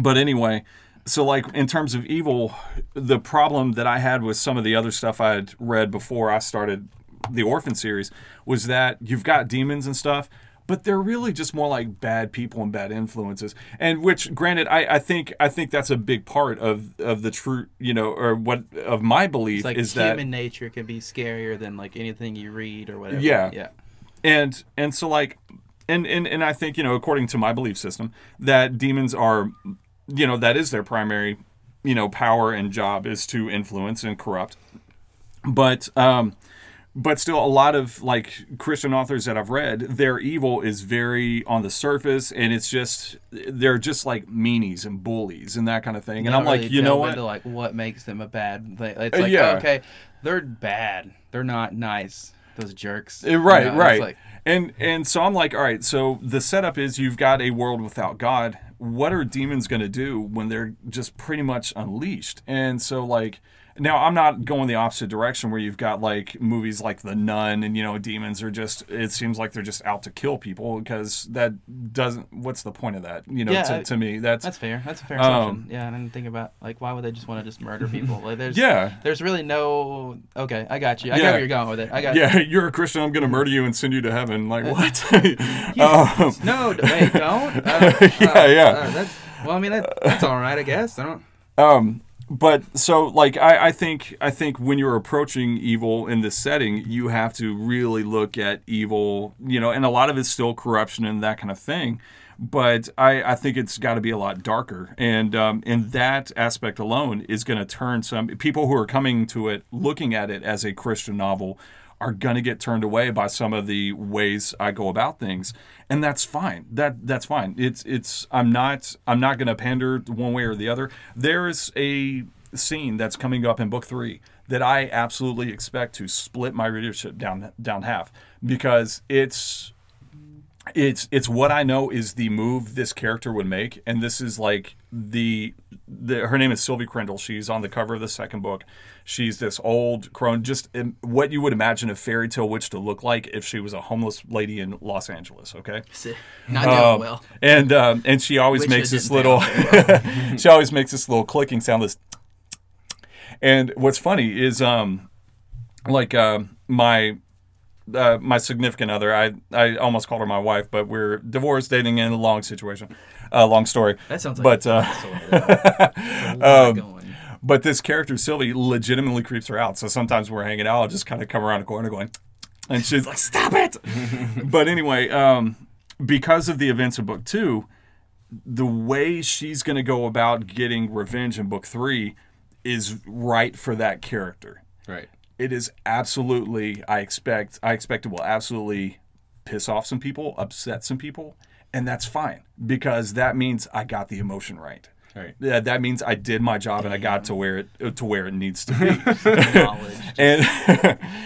but anyway, so like in terms of evil, the problem that I had with some of the other stuff I had read before I started the Orphan series was that you've got demons and stuff, but they're really just more like bad people and bad influences. And which, granted, I, I think I think that's a big part of of the true, you know, or what of my belief It's like is human that nature can be scarier than like anything you read or whatever. Yeah. Yeah. and and so like and and and I think you know according to my belief system that demons are you know that is their primary you know power and job is to influence and corrupt but um but still a lot of like christian authors that i've read their evil is very on the surface and it's just they're just like meanies and bullies and that kind of thing and i'm Not like really you know what into, like what makes them a bad thing. It's Uh, like yeah. okay, they're bad. They're not nice. Those jerks. Uh, Right, You know, right. like- and and so I'm like, all right, so the setup is you've got a world without God. What are demons going to do when they're just pretty much unleashed? And so like now I'm not going the opposite direction where you've got like movies like The Nun and you know demons are just it seems like they're just out to kill people because that doesn't what's the point of that? You know, Yeah, to, I- to me that's, That's fair. That's a fair Um, assumption. yeah, I didn't think about like why would they just want to just murder people? Like there's Yeah. there's really no okay. I got you. I Yeah. got where you're going with it. I got yeah, you're a Christian. I'm going to murder you and send you to heaven. Like what? um, No, wait, don't. Uh, Yeah, uh, yeah. uh, that's, well, I mean that, that's all right, I guess. I don't. Um, but so like I, I think I think when you're approaching evil in this setting, you have to really look at evil, you know, and a lot of it's still corruption and that kind of thing. But I, I think it's got to be a lot darker, and um, and that aspect alone is going to turn some people who are coming to it, looking at it as a Christian novel, are going to get turned away by some of the ways I go about things, and that's fine. That that's fine. It's it's I'm not I'm not going to pander one way or the other. There's a scene that's coming up in book three that I absolutely expect to split my readership down down half because it's it's it's what I know is the move this character would make, and this is like the the her name is Sylvie Crandall. She's on the cover of the second book. She's this old crone, just um, what you would imagine a fairy tale witch to look like if she was a homeless lady in Los Angeles. Okay, Not doing Um, well. and um, and she always makes this little pay she always makes this little clicking sound this and what's funny is um like um my uh, my significant other. I I almost called her my wife but we're divorced dating in a long situation. Uh, long story. That sounds like but uh, um, going. but this character Sylvie legitimately creeps her out. So sometimes we're hanging out. I'll just kind of come around the corner going and she's like stop it! But anyway um because of the events of book two the way she's going to go about getting revenge in book three is right for that character. Right. It is absolutely. I expect. I expect it will absolutely piss off some people, upset some people, and that's fine because that means I got the emotion right. Right. Yeah, that means I did my job and I got to where it to where it needs to be. Knowledge. and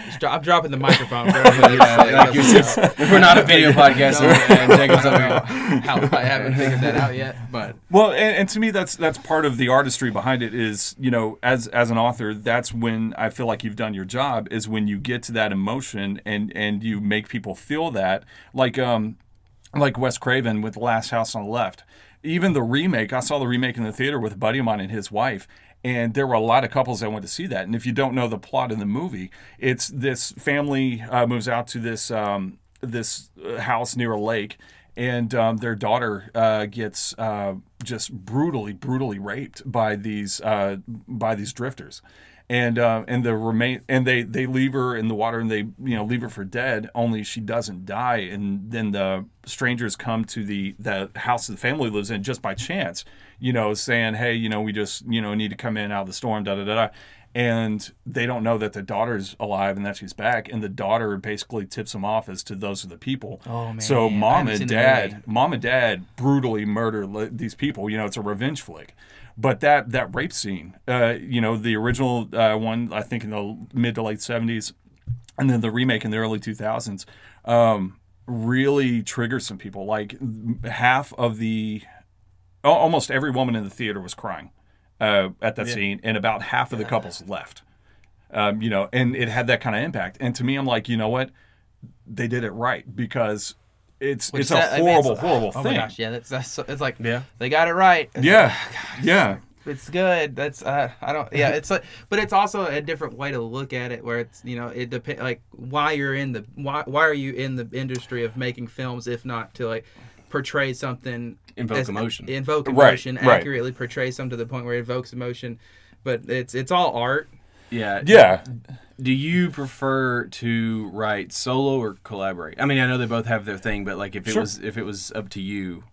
Just dro- I'm dropping the microphone. For everybody. like you said, we're not a video podcast, Don't- and Jacob's I over here. how I haven't figured that out yet, but Well, and, and to me, that's that's part of the artistry behind it. Is you know, as as an author, that's when I feel like you've done your job. Is when you get to that emotion and and you make people feel that, like um, like Wes Craven with Last House on the Left. Even the remake, I saw the remake in the theater with a buddy of mine and his wife. And there were a lot of couples that went to see that. And if you don't know the plot in the movie, it's this family uh, moves out to this um, this uh, house near a lake, and um, their daughter uh, gets uh, just brutally, brutally raped by these uh, by these drifters, and uh, and the remain and they they leave her in the water and they you know leave her for dead. Only she doesn't die, and then the strangers come to the the house the family lives in just by chance, you know, saying, hey, you know, we just you know need to come in out of the storm, da da da. da and they don't know that the daughter's alive and that she's back and the daughter basically tips them off as to those are the people Oh, man. so mom and dad mom and dad brutally murder li- these people you know it's a revenge flick but that that rape scene uh, you know the original uh, one i think in the mid to late 70s and then the remake in the early 2000s um, really triggers some people like half of the almost every woman in the theater was crying uh, at that scene, and about half of the couples left. Um, you know, and it had that kind of impact. And to me, I'm like, you know what? They did it right because it's Which it's a that- I mean, horrible, it's- horrible oh thing. my gosh, yeah, that's, that's it's like Yeah. they got it right. It's Yeah, like, yeah, it's good. That's uh, I don't. Yeah, it's like, but it's also a different way to look at it, where it's you know it depends like why you're in the why why are you in the industry of making films if not to like portray something Invoke as- emotion. invoke emotion right. accurately portray something to the point where it evokes emotion, but it's it's all art. Yeah. yeah. Do you prefer to write solo or collaborate? I mean, I know they both have their thing, but like if it Sure. was if it was up to you,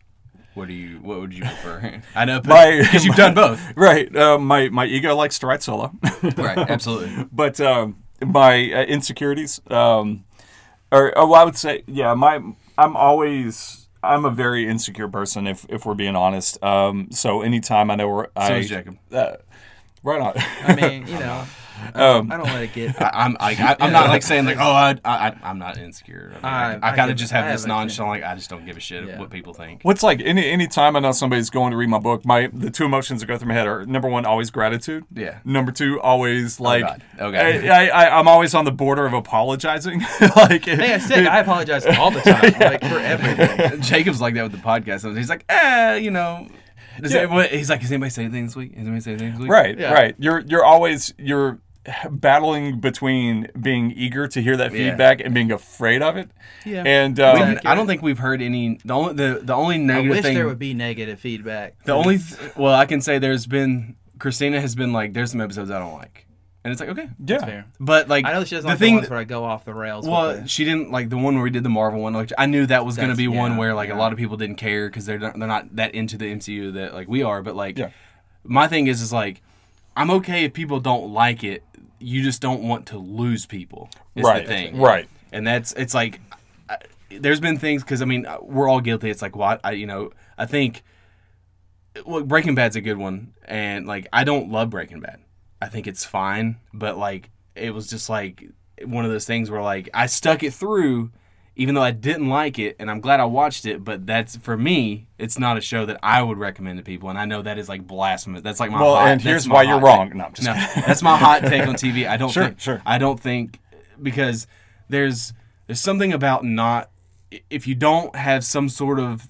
what do you what would you prefer? I know because you've done both. Right. Uh, my my ego likes to write solo. right. Absolutely. but um, my uh, insecurities, um, or oh, I would say, yeah, my I'm always I'm a very insecure person if if we're being honest. Um, so anytime I know where So I is Jacob. Uh, right on. I mean, you know, um, I don't let it get. I, I'm I, I'm not like saying like oh I, I I'm not insecure. I, I- mean, I, I kind of just have have this nonchalant like I just don't give a shit Yeah. what people think. What's like any any time I know somebody's going to read my book, my the two emotions that go through my head are number one, always gratitude. Yeah. Number two, always like God. Okay. I, I, I I'm always on the border of apologizing. like Hey, I'm sick. I apologize all the time, like for everything. Jacob's like that with the podcast. He's like, eh, you know. Does Yeah. anyone- he's like, has anybody say anything this week? Has anybody say anything this week? Right, Yeah. right. You're you're always you're battling between being eager to hear that Yeah. feedback and being afraid of it. Yeah. And um, I don't think we've heard any. The only the, the only I negative wish thing. there would be negative feedback. the only th- well, I can say there's been Christina has been like, there's some episodes I don't like, and it's like okay, yeah, Fair. but like I know she doesn't the like thing. the ones where I go off the rails. well, the- she didn't like the one where we did the Marvel one. Like I knew that was going to That's- be one where like a lot of people didn't care because they're not, they're not that into the MCU that like we are. But like Yeah. my thing is is like I'm okay if people don't like it. You just don't want to lose people. Is right, the thing. right. and that's it's like I- there's been things because I mean we're all guilty. It's like what I you know I think well Breaking Bad's a good one, and like I don't love Breaking Bad. I think it's fine, but like it was just like one of those things where like I stuck it through. Even though I didn't like it, and I'm glad I watched it, but that's for me. It's not a show that I would recommend to people, and I know that is like blasphemous. That's like my Well, hot, and here's why you're hot wrong. take. No, I'm just No, kidding. that's my hot take on TV. I don't Sure, think. sure. I don't think because there's there's something about not if you don't have some sort of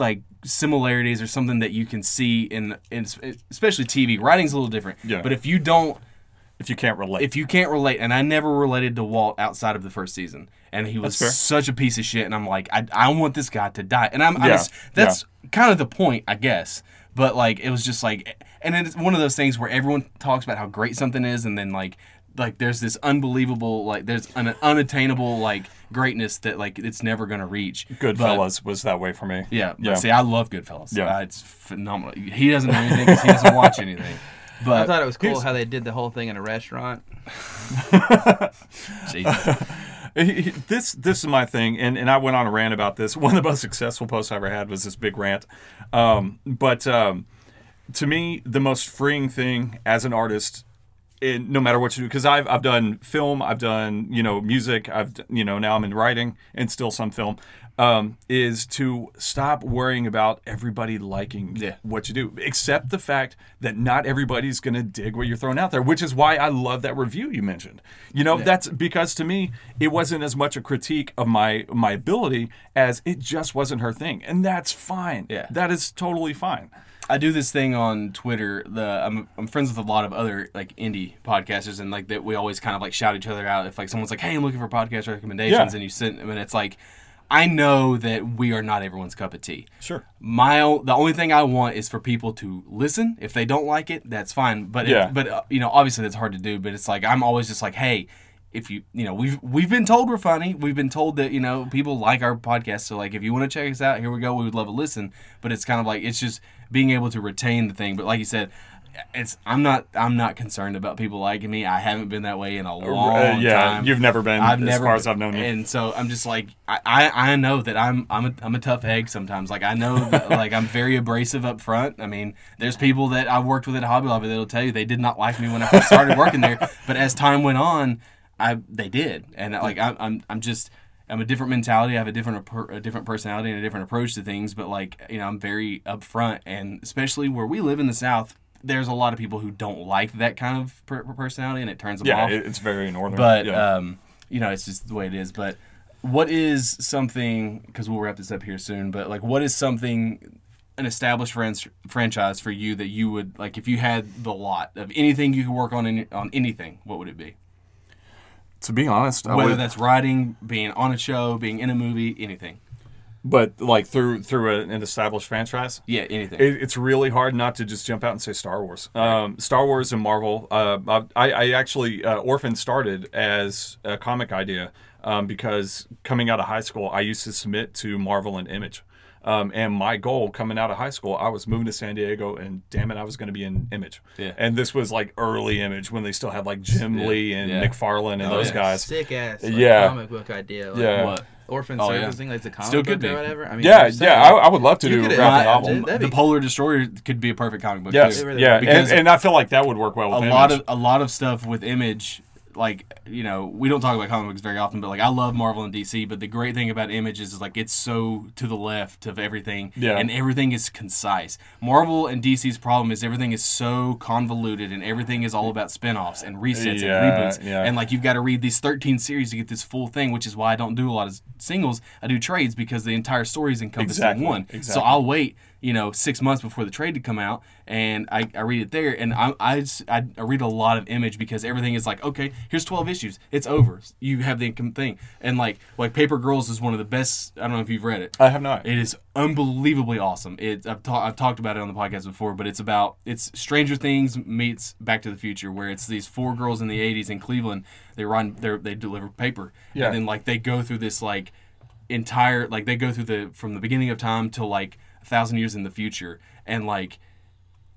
like similarities or something that you can see in, in especially TV. Writing's a little different. Yeah. But if you don't If you can't relate, if you can't relate, and I never related to Walt outside of the first season, and he was such a piece of shit, and I'm like, I, I want this guy to die, and I'm, I'm just- that's kind of the point, I guess. But like, it was just like, and it's one of those things where everyone talks about how great something is, and then like, like there's this unbelievable, like there's an unattainable like greatness that like it's never gonna reach. But- Goodfellas was that way for me. yeah, but yeah. see, I love Goodfellas. Yeah. Uh, it's phenomenal. He doesn't know anything because he doesn't watch anything. I thought it was cool how they did the whole thing in a restaurant. Jesus. this this is my thing, and, and I went on a rant about this. One of the most successful posts I ever had was this big rant. Um, but um, to me, the most freeing thing as an artist in, no matter what you do, because I've I've done film, I've done you know music, I've you know now I'm in writing and still some film. Um, is to stop worrying about everybody liking Yeah. what you do. Accept the fact that not everybody's going to dig what you're throwing out there, which is why I love that review you mentioned. You know, that's because to me it wasn't as much a critique of my my ability as it just wasn't her thing, and that's fine. Yeah. that is totally fine. I do this thing on Twitter. The I'm, I'm friends with a lot of other like indie podcasters, and like that we always kind of like shout each other out. If like someone's like, "Hey, I'm looking for podcast recommendations," Yeah. and you send them, and it's like, I know that we are not everyone's cup of tea. Sure. My the only thing I want is for people to listen. If they don't like it, that's fine. But Yeah. it, but uh, you know, obviously that's hard to do. But it's like I'm always just like, hey. If you you know we've we've been told we're funny we've been told that you know people like our podcast so like if you want to check us out here we go we would love a listen but it's kind of like it's just being able to retain the thing but like you said it's I'm not I'm not concerned about people liking me I haven't been that way in a long Uh, yeah, time you've never been I've as never far as I've known you. and so I'm just like I, I, I know that I'm I'm a, I'm a tough egg sometimes. Like I know that like I'm very abrasive up front. I mean, there's people that I've worked with at Hobby Lobby that'll tell you they did not like me when I first started working there, but as time went on, I they did, and like I'm I'm, I'm just. I'm a different mentality. I have a different a different personality and a different approach to things. But like you know, I'm very upfront, and especially where we live in the South, there's a lot of people who don't like that kind of per- personality, and it turns them Yeah, off it- it's very northern. but yeah. um, you know, it's just the way it is. But what is something? Because we'll wrap this up here soon. But like, what is something? An established fran- franchise for you that you would like if you had the lot of anything you could work on in, on anything. What would it be? To be honest, I Whether would, that's writing, being on a show, being in a movie, anything. but like through through a, an established franchise, Yeah, anything. it, it's really hard not to just jump out and say Star Wars. Um, Star Wars and Marvel. Uh, I, I actually uh, Orphan started as a comic idea um, because coming out of high school, I used to submit to Marvel and Image. Um, and my goal coming out of high school, I was moving to San Diego, and damn it, I was going to be in Image. Yeah. And this was like early Image when they still had like Jim Yeah. Lee and Yeah. McFarlane and Oh, those yeah. guys. Sick ass like, Yeah. comic book idea. Like, Yeah. what? Orphan Oh, yeah. Surfacing like the comic Still book could be. or whatever. I mean, Yeah, I'm yeah, I, I would love to You do a graphic novel. it. The Polar Destroyer could be a perfect comic book. Yes, too. really yeah. Because- and, and I feel like that would work well with a Image. lot of a lot of stuff with image like you know we don't talk about comic books very often but like i love marvel and dc but the great thing about Images is, like it's so to the left of everything Yeah. and everything is concise marvel and dc's problem is everything is so convoluted and everything is all about spin-offs and resets Yeah, and reboots yeah. and like you've got to read these 13 series to get this full thing which is why i don't do a lot of singles i do trades because the entire story is encompassed Exactly, in one so i'll wait you know six months before the trade to come out and i, I read it there and I, I, just- I, I read a lot of image because everything is like okay here's 12 issues it's over you have the income thing and like like paper girls is one of the best i don't know if you've read it I have not. it is unbelievably awesome. It, I've, ta- I've talked about it on the podcast before, but it's about it's Stranger Things meets Back to the Future, where it's these four girls in the '80s in Cleveland. They run, they they deliver paper, Yeah. and then like they go through this like entire like they go through the from the beginning of time to like thousand years in the future, and like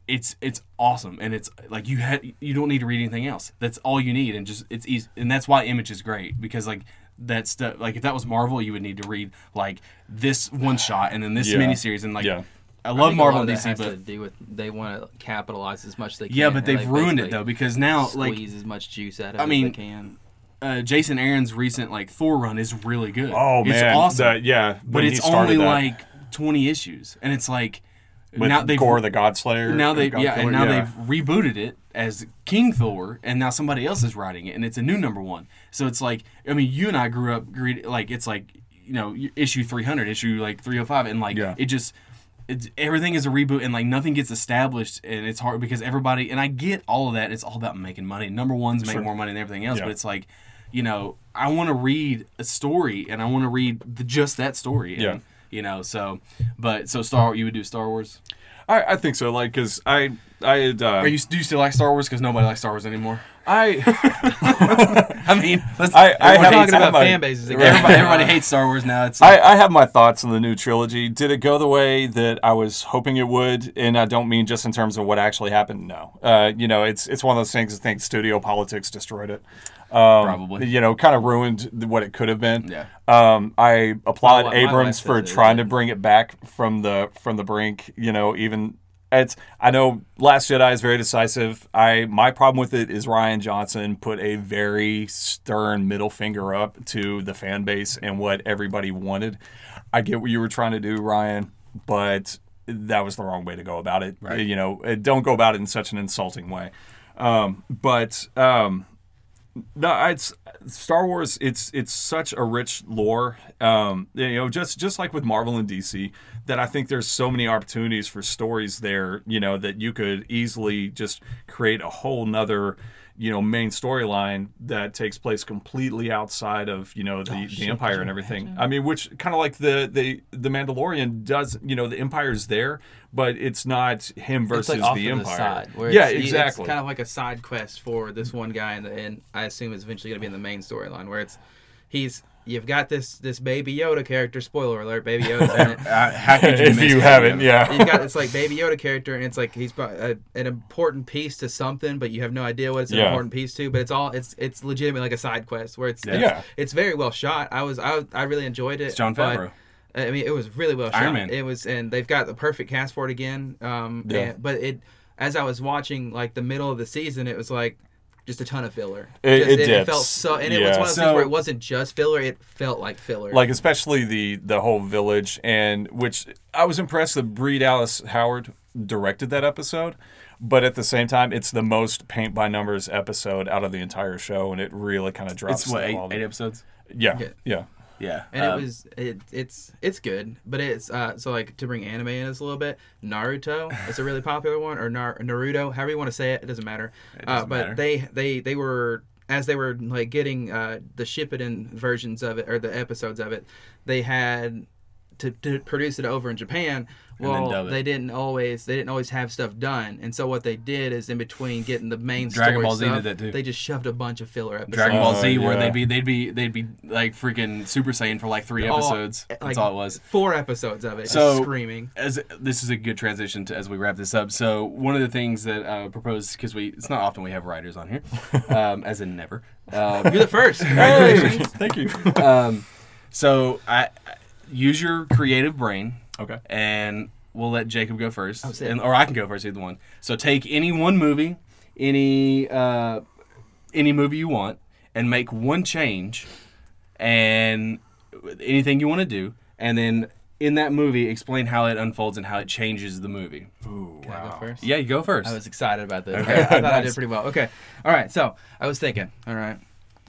it's it's awesome and it's like you had you don't need to read anything else that's all you need and just it's easy and that's why image is great because like that stuff like if that was marvel you would need to read like this one shot and then this Yeah. miniseries and like Yeah. i I love think a marvel lot and of that dc has to but do with they want to capitalize as much as they can. yeah but they've like, ruined it though because now like squeeze as much juice out of I it mean, as they can. uh, jason aaron's recent like thor run is really good Oh it's man, awesome that- yeah, but it's only that like 20 issues and it's like with now they've Gorr the Godslayer. now they God yeah Killer, and now yeah. they've rebooted it as King Thor and now somebody else is writing it and it's a new number one so it's like I mean you and I grew up like it's like you know issue 300 issue like 305 and like Yeah. it just it's, everything is a reboot and like nothing gets established and it's hard because everybody and I get all of that it's all about making money number ones make Sure. more money than everything else Yeah. but it's like you know I want to read a story and I want to read the, just that story and, Yeah. You know so but so Star you would do Star Wars I, I think so. Like, cause I I had uh, are you do you still like Star Wars? Because nobody likes Star Wars anymore. I I mean, let's, I- I have- talking about my- fan bases again. everybody, everybody hates Star Wars now. It's I, I have my thoughts on the new trilogy. Did it go the way that I was hoping it would? And I don't mean just in terms of what actually happened. No, uh, you know, it's it's one of those things. I think studio politics destroyed it. Um, Probably. you know, kind of ruined what it could have been. Yeah. Um, I applaud My- my Abrams for says it trying to bring it back from the from the brink. You know, even it's I know Last Jedi is very decisive. I my problem with it is Rian Johnson put a very stern middle finger up to the fan base and what everybody wanted. I get what you were trying to do, Rian, but that was the wrong way to go about it. Right. You know, uh, don't go about it in such an insulting way. Um, but um, no, it's Star Wars. It's it's such a rich lore. Um, you know, just just like with Marvel and DC, that I think there's so many opportunities for stories there. You know, that you could easily just create a whole nother you know main storyline that takes place completely outside of you know the, the empire and everything i mean which kind of like the the the mandalorian does you know the empire's there but it's not him It's versus like the to empire the side. Where yeah it's, exactly It's kind of like a side quest for this one guy, and, and I assume it's eventually going to be in the main storyline where it's he's you've got this this baby Yoda character. Spoiler alert: Baby Yoda. in. Uh, how could you if miss you haven't yeah you've got this like baby Yoda character, and it's like he's a, an important piece to something, but you have no idea what it's an Yeah. important piece to. But it's all it's it's legitimately like a side quest where it's Yeah. it's, Yeah. it's very well shot. I was I I really enjoyed it. It's Jon but- Favreau. I mean, it was really well Iron shot. Man. It was, and they've got the perfect cast for it again. Um, Yeah. and- but it, as I was watching like the middle of the season, it was like just a ton of filler. It- Just- it it, felt so, and it was one of those So- things where it wasn't just filler; it felt like filler. like especially the the whole village and which I was impressed that Bryce Dallas Howard directed that episode, but at the same time, it's the most paint by numbers episode out of the entire show, and it really kind of drops. It's what the eight, eight episodes. Yeah, Yeah. yeah, Yeah, and Um, it was it, it's it's good, but it's uh so like to bring anime in this a little bit. Naruto, it's a really popular one, or Nar- Naruto, however you want to say it, it doesn't matter. uh, doesn't but matter. they they they were as they were like getting uh the Shippuden versions of it or the episodes of it, they had to, to produce it over in Japan. Then Well, dub it. they didn't always they didn't always have stuff done, and so what they did is in between getting the main Dragon story Ball Z did that too. They just shoved a bunch of filler episodes. Dragon Ball Oh, Z, where yeah. they'd be they'd be they'd be like freaking Super Saiyan for like three All- episodes. That's like, all it was. Four episodes of it, So- just screaming. as this is a good transition to as we wrap this up. So one of the things that I would propose because we it's not often we have writers on here, um, as in never. Um, You're the first. Congratulations. Thank you. um, so I, I use your creative brain, okay. and we'll let Jacob go first, Oh, and, or I can go first, either one. So take any one movie, any uh, any movie you want, and make one change, and anything you want to do, and then in that movie explain how it unfolds and how it changes the movie. Ooh, Can I go first? Yeah, you go first. I was excited about this. Okay. I thought I did pretty well. Okay. All right. So I was thinking. All right.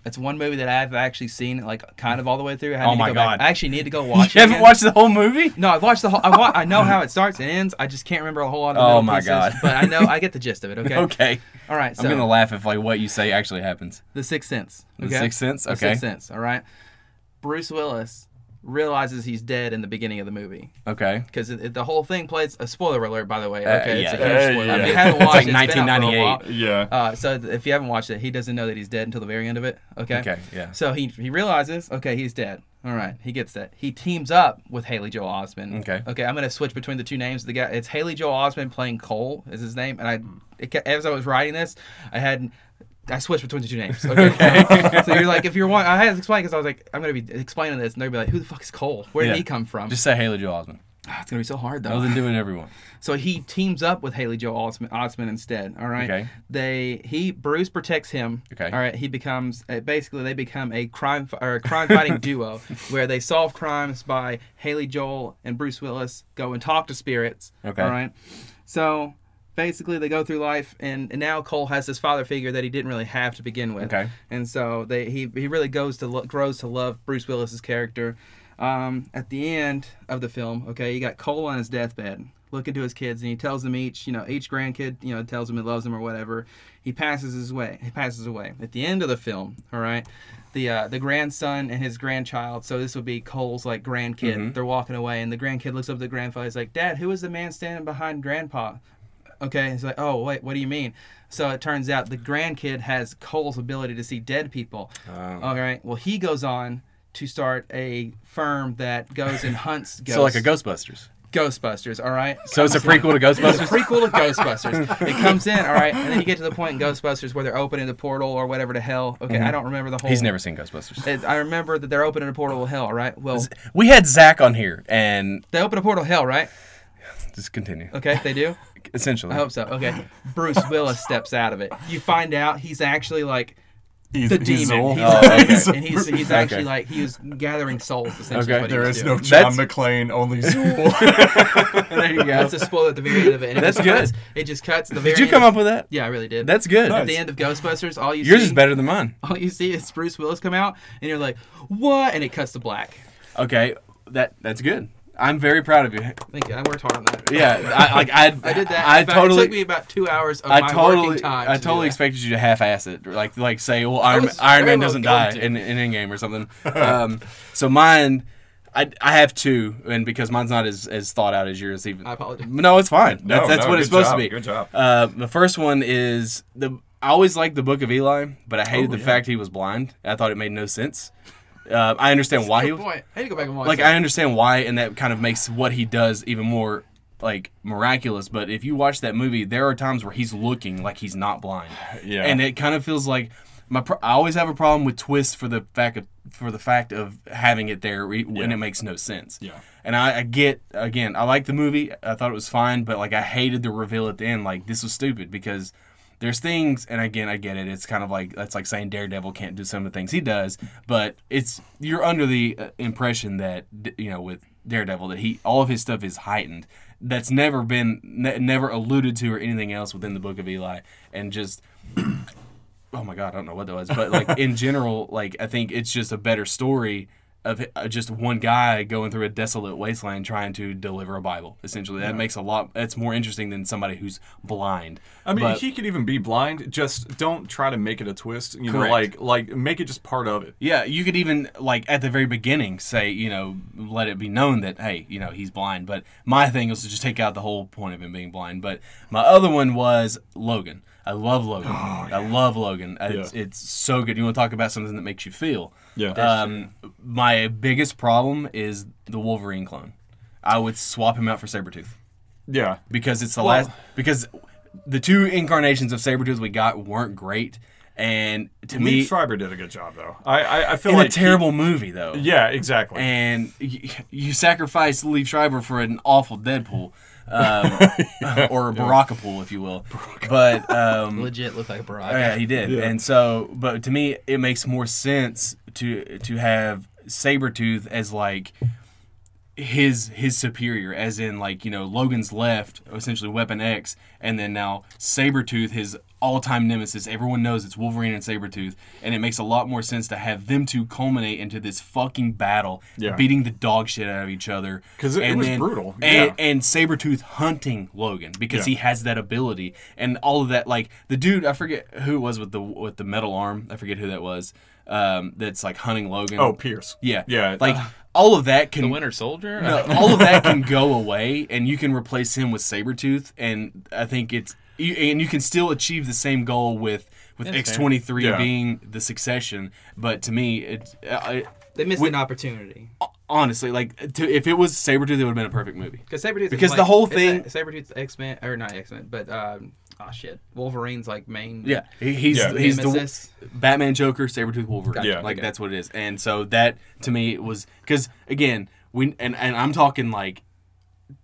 It's one movie that I've actually seen like kind of all the way through. I Oh to my go back- God. I actually need to go watch. It. You it haven't again. watched the whole movie? No, I've watched the whole. I, wa- I know how it starts and ends. I just can't remember a whole lot of. the Oh my pieces, God. But I know I get the gist of it. Okay. Okay. All right. So I'm gonna laugh if like what you say actually happens. The Sixth Sense. The Sixth Sense? The Okay. Sixth Sense. All right. Bruce Willis realizes he's dead in the beginning of the movie Okay. because it, it- the whole thing plays a spoiler alert. By the way, Uh, okay, it's a yeah. huge Uh, yeah. If you haven't It's watched like it, it's been out for a 1998. Yeah. Uh, so if you haven't watched it, he doesn't know that he's dead until the very end of it. Okay. Okay. Yeah. So he he realizes, okay, he's dead. All right, he gets that. He teams up with Haley Joel Osment. Okay. Okay, I'm gonna switch between the two names. The guy, it's Haley Joel Osment playing Cole is his name, and I, it, as I was writing this, I had. I switched between the two names. Okay. so you're like, if you're one, I had to explain because I was like, I'm gonna be explaining this, and they'll be like, who the fuck is Cole? Where did Yeah. he come from? Just say Haley Joel Osment. Ah, it's gonna be so hard though. Other than doing everyone. So he teams up with Haley Joel Osment, Osment instead. All right. Okay. They he Bruce protects him. Okay. All right. He becomes uh, basically they become a crime or a crime fighting duo where they solve crimes by Haley Joel and Bruce Willis go and talk to spirits. Okay. All right. So basically they go through life and, and now Cole has this father figure that he didn't really have to begin with. Okay. And so they he he really goes to lo- grows to love Bruce Willis's character. Um, at the end of the film, okay, you got Cole on his deathbed, looking to his kids, and he tells them each, you know, each grandkid, you know, tells them he loves them or whatever. He passes his way. He passes away. At the end of the film, all right, the uh, the grandson and his grandchild. So this would be Cole's like grandkid. They're walking away, and the grandkid looks up at the grandfather. He's like, "Dad, who is the man standing behind Grandpa?" Okay, he's like, oh wait, what do you mean? So it turns out the grandkid has Cole's ability to see dead people. All right. Well, he goes on to start a firm that goes and hunts ghosts. So like a Ghostbusters. Ghostbusters. All right. So it's a prequel to It's a Ghostbusters. prequel to Ghostbusters. It comes in, all right, and then you get to the point in Ghostbusters where they're opening the portal or whatever to hell. Okay, mm-hmm. I don't remember the whole. He's never seen Ghostbusters. It, I remember that they're opening a portal to hell. All right. Well, We had Zach on here, and they open a portal to hell, right? Just continue. Okay, they do. Essentially. I hope so. Okay, Bruce Willis steps out of it. You find out he's actually like He's, the he's demon. Zuul. He's Oh, like- okay. and he's he's actually Okay. like he was gathering souls. Essentially, Okay. what he There was is doing. no John That's- McClane, only Zuul. there you go. That's a spoiler at the very end of it. And it That's cuts- good. It just cuts. The very Did you come of- up with that? Yeah, I really did. That's good. at the end of Ghostbusters. All you Yours see, is better than mine. All you see is Bruce Willis come out, and you're like, "What?" And it cuts to black. Okay, that that's good. I'm very proud of you. Thank you. I worked hard on that. Yeah, I like I I did that. I fact, totally It took me about two hours of I my totally, working time. I to do totally that. expected you to half-ass it, like like say, well, Iron, Iron Man doesn't die to. in in Endgame or something. Um, so mine, I I have two, and because mine's not as as thought out as yours, even. I apologize. No, it's fine. No, That's, that's no, what it's supposed job, to be. good job. Uh, the first one is the. I always liked the Book of Eli, but I hated Oh, the yeah. fact he was blind. I thought it made no sense. Uh, I understand why he Good was point. I need to go back and watch. like that. I understand why, and that kind of makes what he does even more like miraculous. But if you watch that movie, there are times where he's looking like he's not blind, Yeah. and it kind of feels like my. Pro- I always have a problem with twists for the fact of for the fact of having it there re- when Yeah. it makes no sense. Yeah. And I, I get again, I like the movie. I thought it was fine, but like I hated the reveal at the end. Like this was stupid because there's things, and again, I get it. It's kind of like that's like saying Daredevil can't do some of the things he does, but it's you're under the uh, impression that you know with Daredevil that he all of his stuff is heightened. That's never been ne- never alluded to or anything else within the Book of Eli, and just oh my god, I don't know what that was, but like in general, like I think it's just a better story of uh, just one guy going through a desolate wasteland trying to deliver a Bible. Essentially, that makes a lot. That's more interesting than somebody who's blind. I mean, But- he could even be blind. Just don't try to make it a twist. You know, like like make it just part of it. Yeah, you could even like at the very beginning say, you know, let it be known that hey, you know, he's blind. But my thing was to just take out the whole point of him being blind. But my other one was Logan. I love Logan. I love Logan. It's, Yeah. it's so good. You want to talk about something that makes you feel? Yeah. Um, my biggest problem is the Wolverine clone. I would swap him out for Sabretooth Yeah. because it's the Well- last because the two incarnations of Sabretooth we got weren't great. And to Liev me, Schreiber did a good job though. I I, I feel in like a he- terrible movie though. yeah, exactly. and you, you sacrifice Liev Schreiber for an awful Deadpool, um, or a Barakapool, if you will. But um, legit look like a Barack. yeah, he did. And so, but to me, it makes more sense to to have Sabretooth as like his his superior as in like you know Logan's left essentially Weapon X and then now Sabretooth his all-time nemesis everyone knows it's Wolverine and Sabretooth and it makes a lot more sense to have them two culminate into this fucking battle Yeah. beating the dog shit out of each other 'Cause it- it And was brutal, and, yeah. and Sabretooth hunting Logan because Yeah. he has that ability and all of that like the dude I forget who it was with the with the metal arm I forget who that was um that's like hunting Logan oh, Pierce. yeah Yeah. like all of that can The Winter Soldier. no, all of that can go away, and you can replace him with Sabretooth, and I think it's you, and you can still achieve the same goal with with X twenty three Yeah. being the succession. But to me, it, I, They missed Wi- an opportunity. honestly like to, if it was Sabretooth, it would have been a perfect movie. Because Sabretooth. is Because like- the whole thing- a- Sabretooth's X Men or not X Men, but um, oh shit, Wolverine's like main. Yeah, he, he's Yeah. he's the nemesis. Batman, Joker, Sabretooth, Wolverine. Yeah. like Okay. that's what it is. And so that to me was because again we and and I'm talking like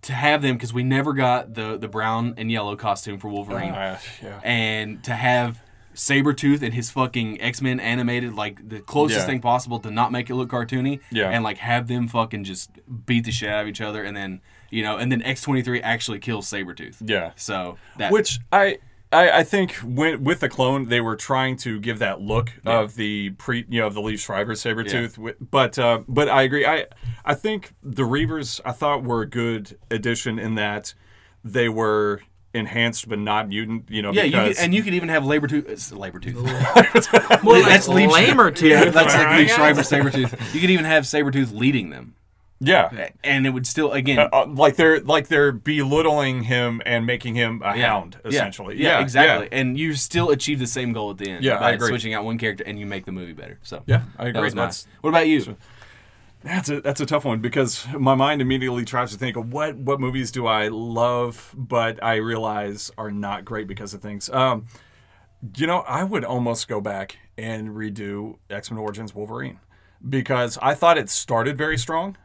to have them because we never got the the brown and yellow costume for Wolverine. Uh, yeah. and to have Sabretooth and his fucking X Men animated, like the closest Yeah. thing possible to not make it look cartoony, Yeah. and like have them fucking just beat the shit out of each other, and then you know, and then X twenty three actually kills Sabretooth. Yeah. So that Which I, I I think when, with the clone they were trying to give that look of the pre you know of the Liev Schreiber Sabretooth wi- but uh, but I agree I I think the Reavers I thought were a good addition in that they were enhanced but not mutant you know yeah, you could, and you could even have Labor-tooth. It's Labor-tooth. More like That's Lee- lamer too. yeah, that's like Liev Schreiber Sabretooth. You could even have saber tooth leading them, yeah and it would still again. uh, like they're like they're belittling him and making him a Yeah. hound Yeah. essentially Yeah, exactly. And you still achieve the same goal at the end. Yeah, by I agree. switching out one character and you make the movie better. So Yeah, I that agree. was my- That's- What about you? That's a that's a tough one because my mind immediately tries to think of what what movies do I love, but I realize are not great because of things. Um, you know, I would almost go back and redo X Men Origins Wolverine because I thought it started very strong.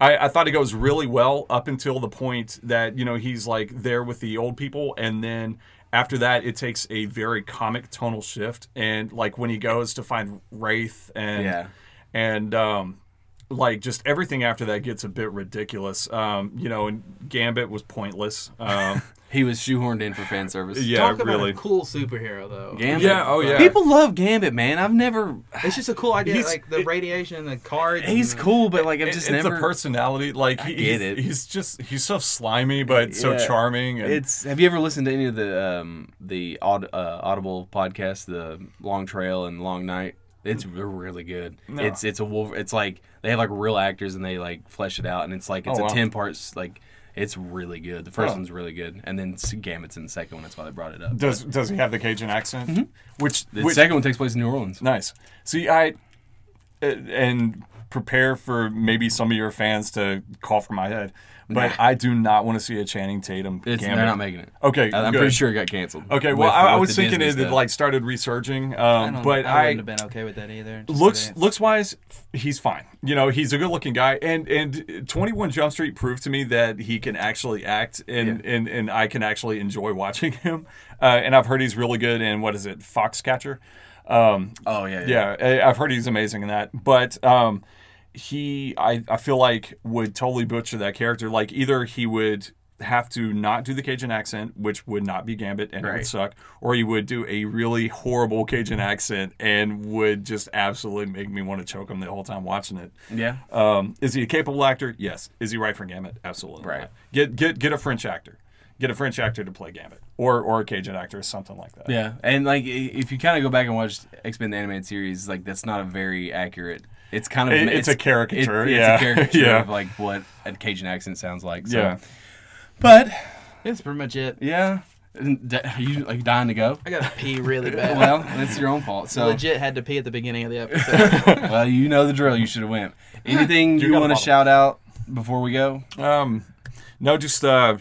I, I thought it goes really well up until the point that you know he's like there with the old people, and then after that it takes a very comic tonal shift, and like when he goes to find Wraith and Yeah. and um, like just everything after that gets a bit ridiculous. Um, you know, and Gambit was pointless. Um, He was shoehorned in for fan service. yeah, Talk about really. a cool superhero though. Gambit. Yeah, oh, yeah. People love Gambit, man. I've never. It's just a cool idea, He's- like the it- radiation, the cards. He's and- cool, but like I've It- just it's never. the personality. Like he, get he's, it. he's just he's so slimy, but so charming. And, It's. Have you ever listened to any of the um the aud- uh, Audible podcasts, the Lost Trail and Long Night? It's really good. No. It's it's a wolf. It's like they have like real actors and they like flesh it out, and it's like it's Oh, a wow. ten parts like. It's really good. The first Oh. one's really good, and then S- Gambit's in the second one. That's why they brought it up. does does he have the Cajun accent? Which, The which second one takes place in New Orleans. nice. See, I uh, and prepare for maybe some of your fans to call for my head, but Nah. I do not want to see a Channing Tatum. It's, Gambit. they're not making it. Okay, I- I'm good. pretty sure it got canceled. Okay, well, with- I, I with was thinking Disney it had stuff. like started resurging, I um, don't- but I I, wouldn't have been okay with that either. Looks looks wise, he's fine. You know, he's a good looking guy, and and Twenty One Jump Street proved to me that he can actually act, and Yeah. and, and I can actually enjoy watching him. Uh, and I've heard he's really good in what is it, Foxcatcher. Um, Oh yeah, yeah. yeah, I- I've heard he's amazing in that. But um, he, I, I feel like would totally butcher that character. Like either he would have to not do the Cajun accent, which would not be Gambit and it would suck, or he would do a really horrible Cajun accent and would just absolutely make me want to choke him the whole time watching it. Yeah. Um, is he a capable actor? Yes. Is he right for Gambit? Absolutely. Right. not. Get get get a French actor. Get a French actor to play Gambit, or or a Cajun actor, or something like that. Yeah, and like if you kind of go back and watch X Men the animated series, like that's not a very accurate. It's kind of It- it's a caricature, it- yeah. it's a caricature Yeah. of like what a Cajun accent sounds like. So. Yeah. but That's pretty much it. yeah, are you like dying to go? I gotta pee really bad. Well, that's your own fault. So legit had to pee at the beginning of the episode. well, you know the drill. You should have went. Anything You you, want to shout out before we go? Um, no, just uh,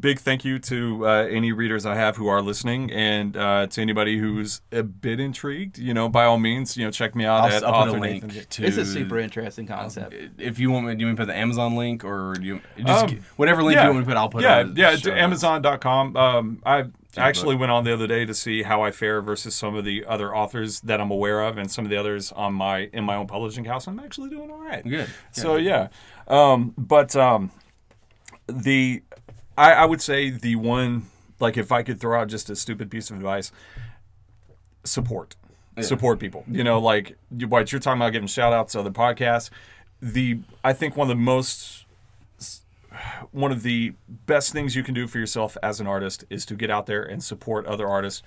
big thank you to uh, any readers I have who are listening, and uh, to anybody who's a bit intrigued. You know, by all means, you know, check me out I'll, at I'll put a author link Nathan. to. it's a super interesting concept. If you want me, do you want me to put the Amazon link or do you just Um, whatever link yeah. you want me to put? I'll put. yeah, it on the yeah, show to notes. Amazon.com. Um, I actually went on the other day to see how I fare versus some of the other authors that I'm aware of, and some of the others on my in my own publishing house. I'm actually doing all right. Good. So yeah, um, but um, the I, I would say the one like if I could throw out just a stupid piece of advice, support, support people. You know, like what you're talking about, giving shout outs to other podcasts. The I think one of the most one of the best things you can do for yourself as an artist is to get out there and support other artists,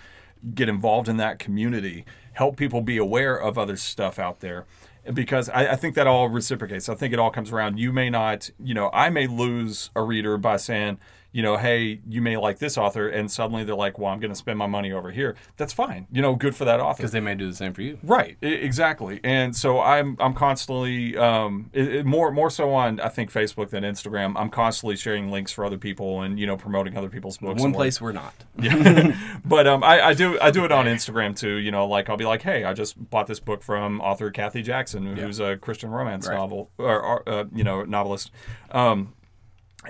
get involved in that community, help people be aware of other stuff out there. Because I, I think that all reciprocates. I think it all comes around. You may not, you know, I may lose a reader by saying, you know, hey, you may like this author, and suddenly they're like, well, I'm going to spend my money over here. That's fine. You know, good for that author. because they may do the same for you. Right, e- exactly, and so I'm I'm constantly um, it, it- more more so on I think Facebook than Instagram. I'm constantly sharing links for other people and you know promoting other people's books. One place we're not. but um, I, I do I do it on Instagram too. You know, like I'll be like, hey, I just bought this book from author Kathy Jackson, who's a Christian romance Right. novel or, or uh, you know novelist, um,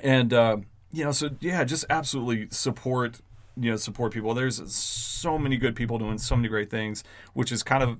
and uh, you know, so yeah, just absolutely support you know support people. There's so many good people doing so many great things, which is kind of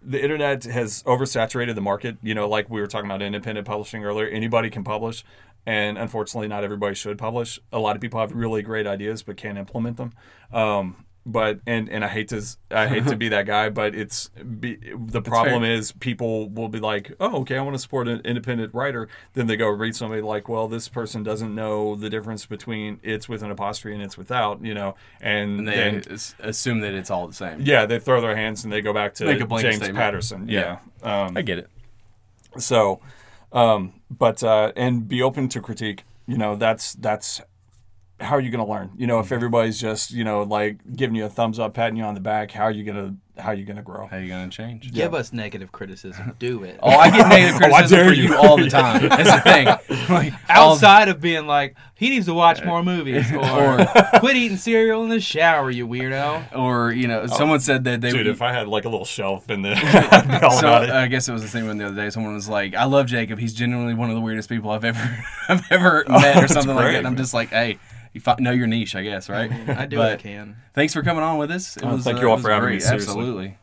the internet has oversaturated the market. You know, like we were talking about independent publishing earlier. Anybody can publish, and unfortunately, not everybody should publish. A lot of people have really great ideas but can't implement them. Um, but and and I hate to I hate to be that guy, but it's be, the problem is people will be like, oh, okay, I want to support an independent writer. Then they go read somebody like, well, this person doesn't know the difference between it's with an apostrophe and it's without, you know, and, And they then assume that it's all the same. yeah, they throw their hands and they go back to Make a James statement. Patterson. Yeah. Um, I get it. so, um, but uh, and be open to critique. You know, that's that's how are you going to learn? You know, if mm-hmm. everybody's just you know like giving you a thumbs up, patting you on the back, how are you going to how are you going to grow? How are you gonna change? Give us negative criticism. Do it. Oh, I get negative Oh, criticism dare for you. you all the time. That's the thing. Like, um, Outside of being like, he needs to watch more movies, or quit eating cereal in the shower, you weirdo. or you know, someone said that they Dude, would. if I had like a little shelf in there, I'd be all so. I guess it was the same one the other day. Someone was like, "I love Jacob. He's genuinely one of the weirdest people I've ever, I've ever oh, met, or that's something like that." And I'm just like, "Hey, you fi- know your niche, I guess, right?" I do what I But can. Thanks for coming on with us. It Oh, was, thank uh, you all it for having me, seriously. Absolutely.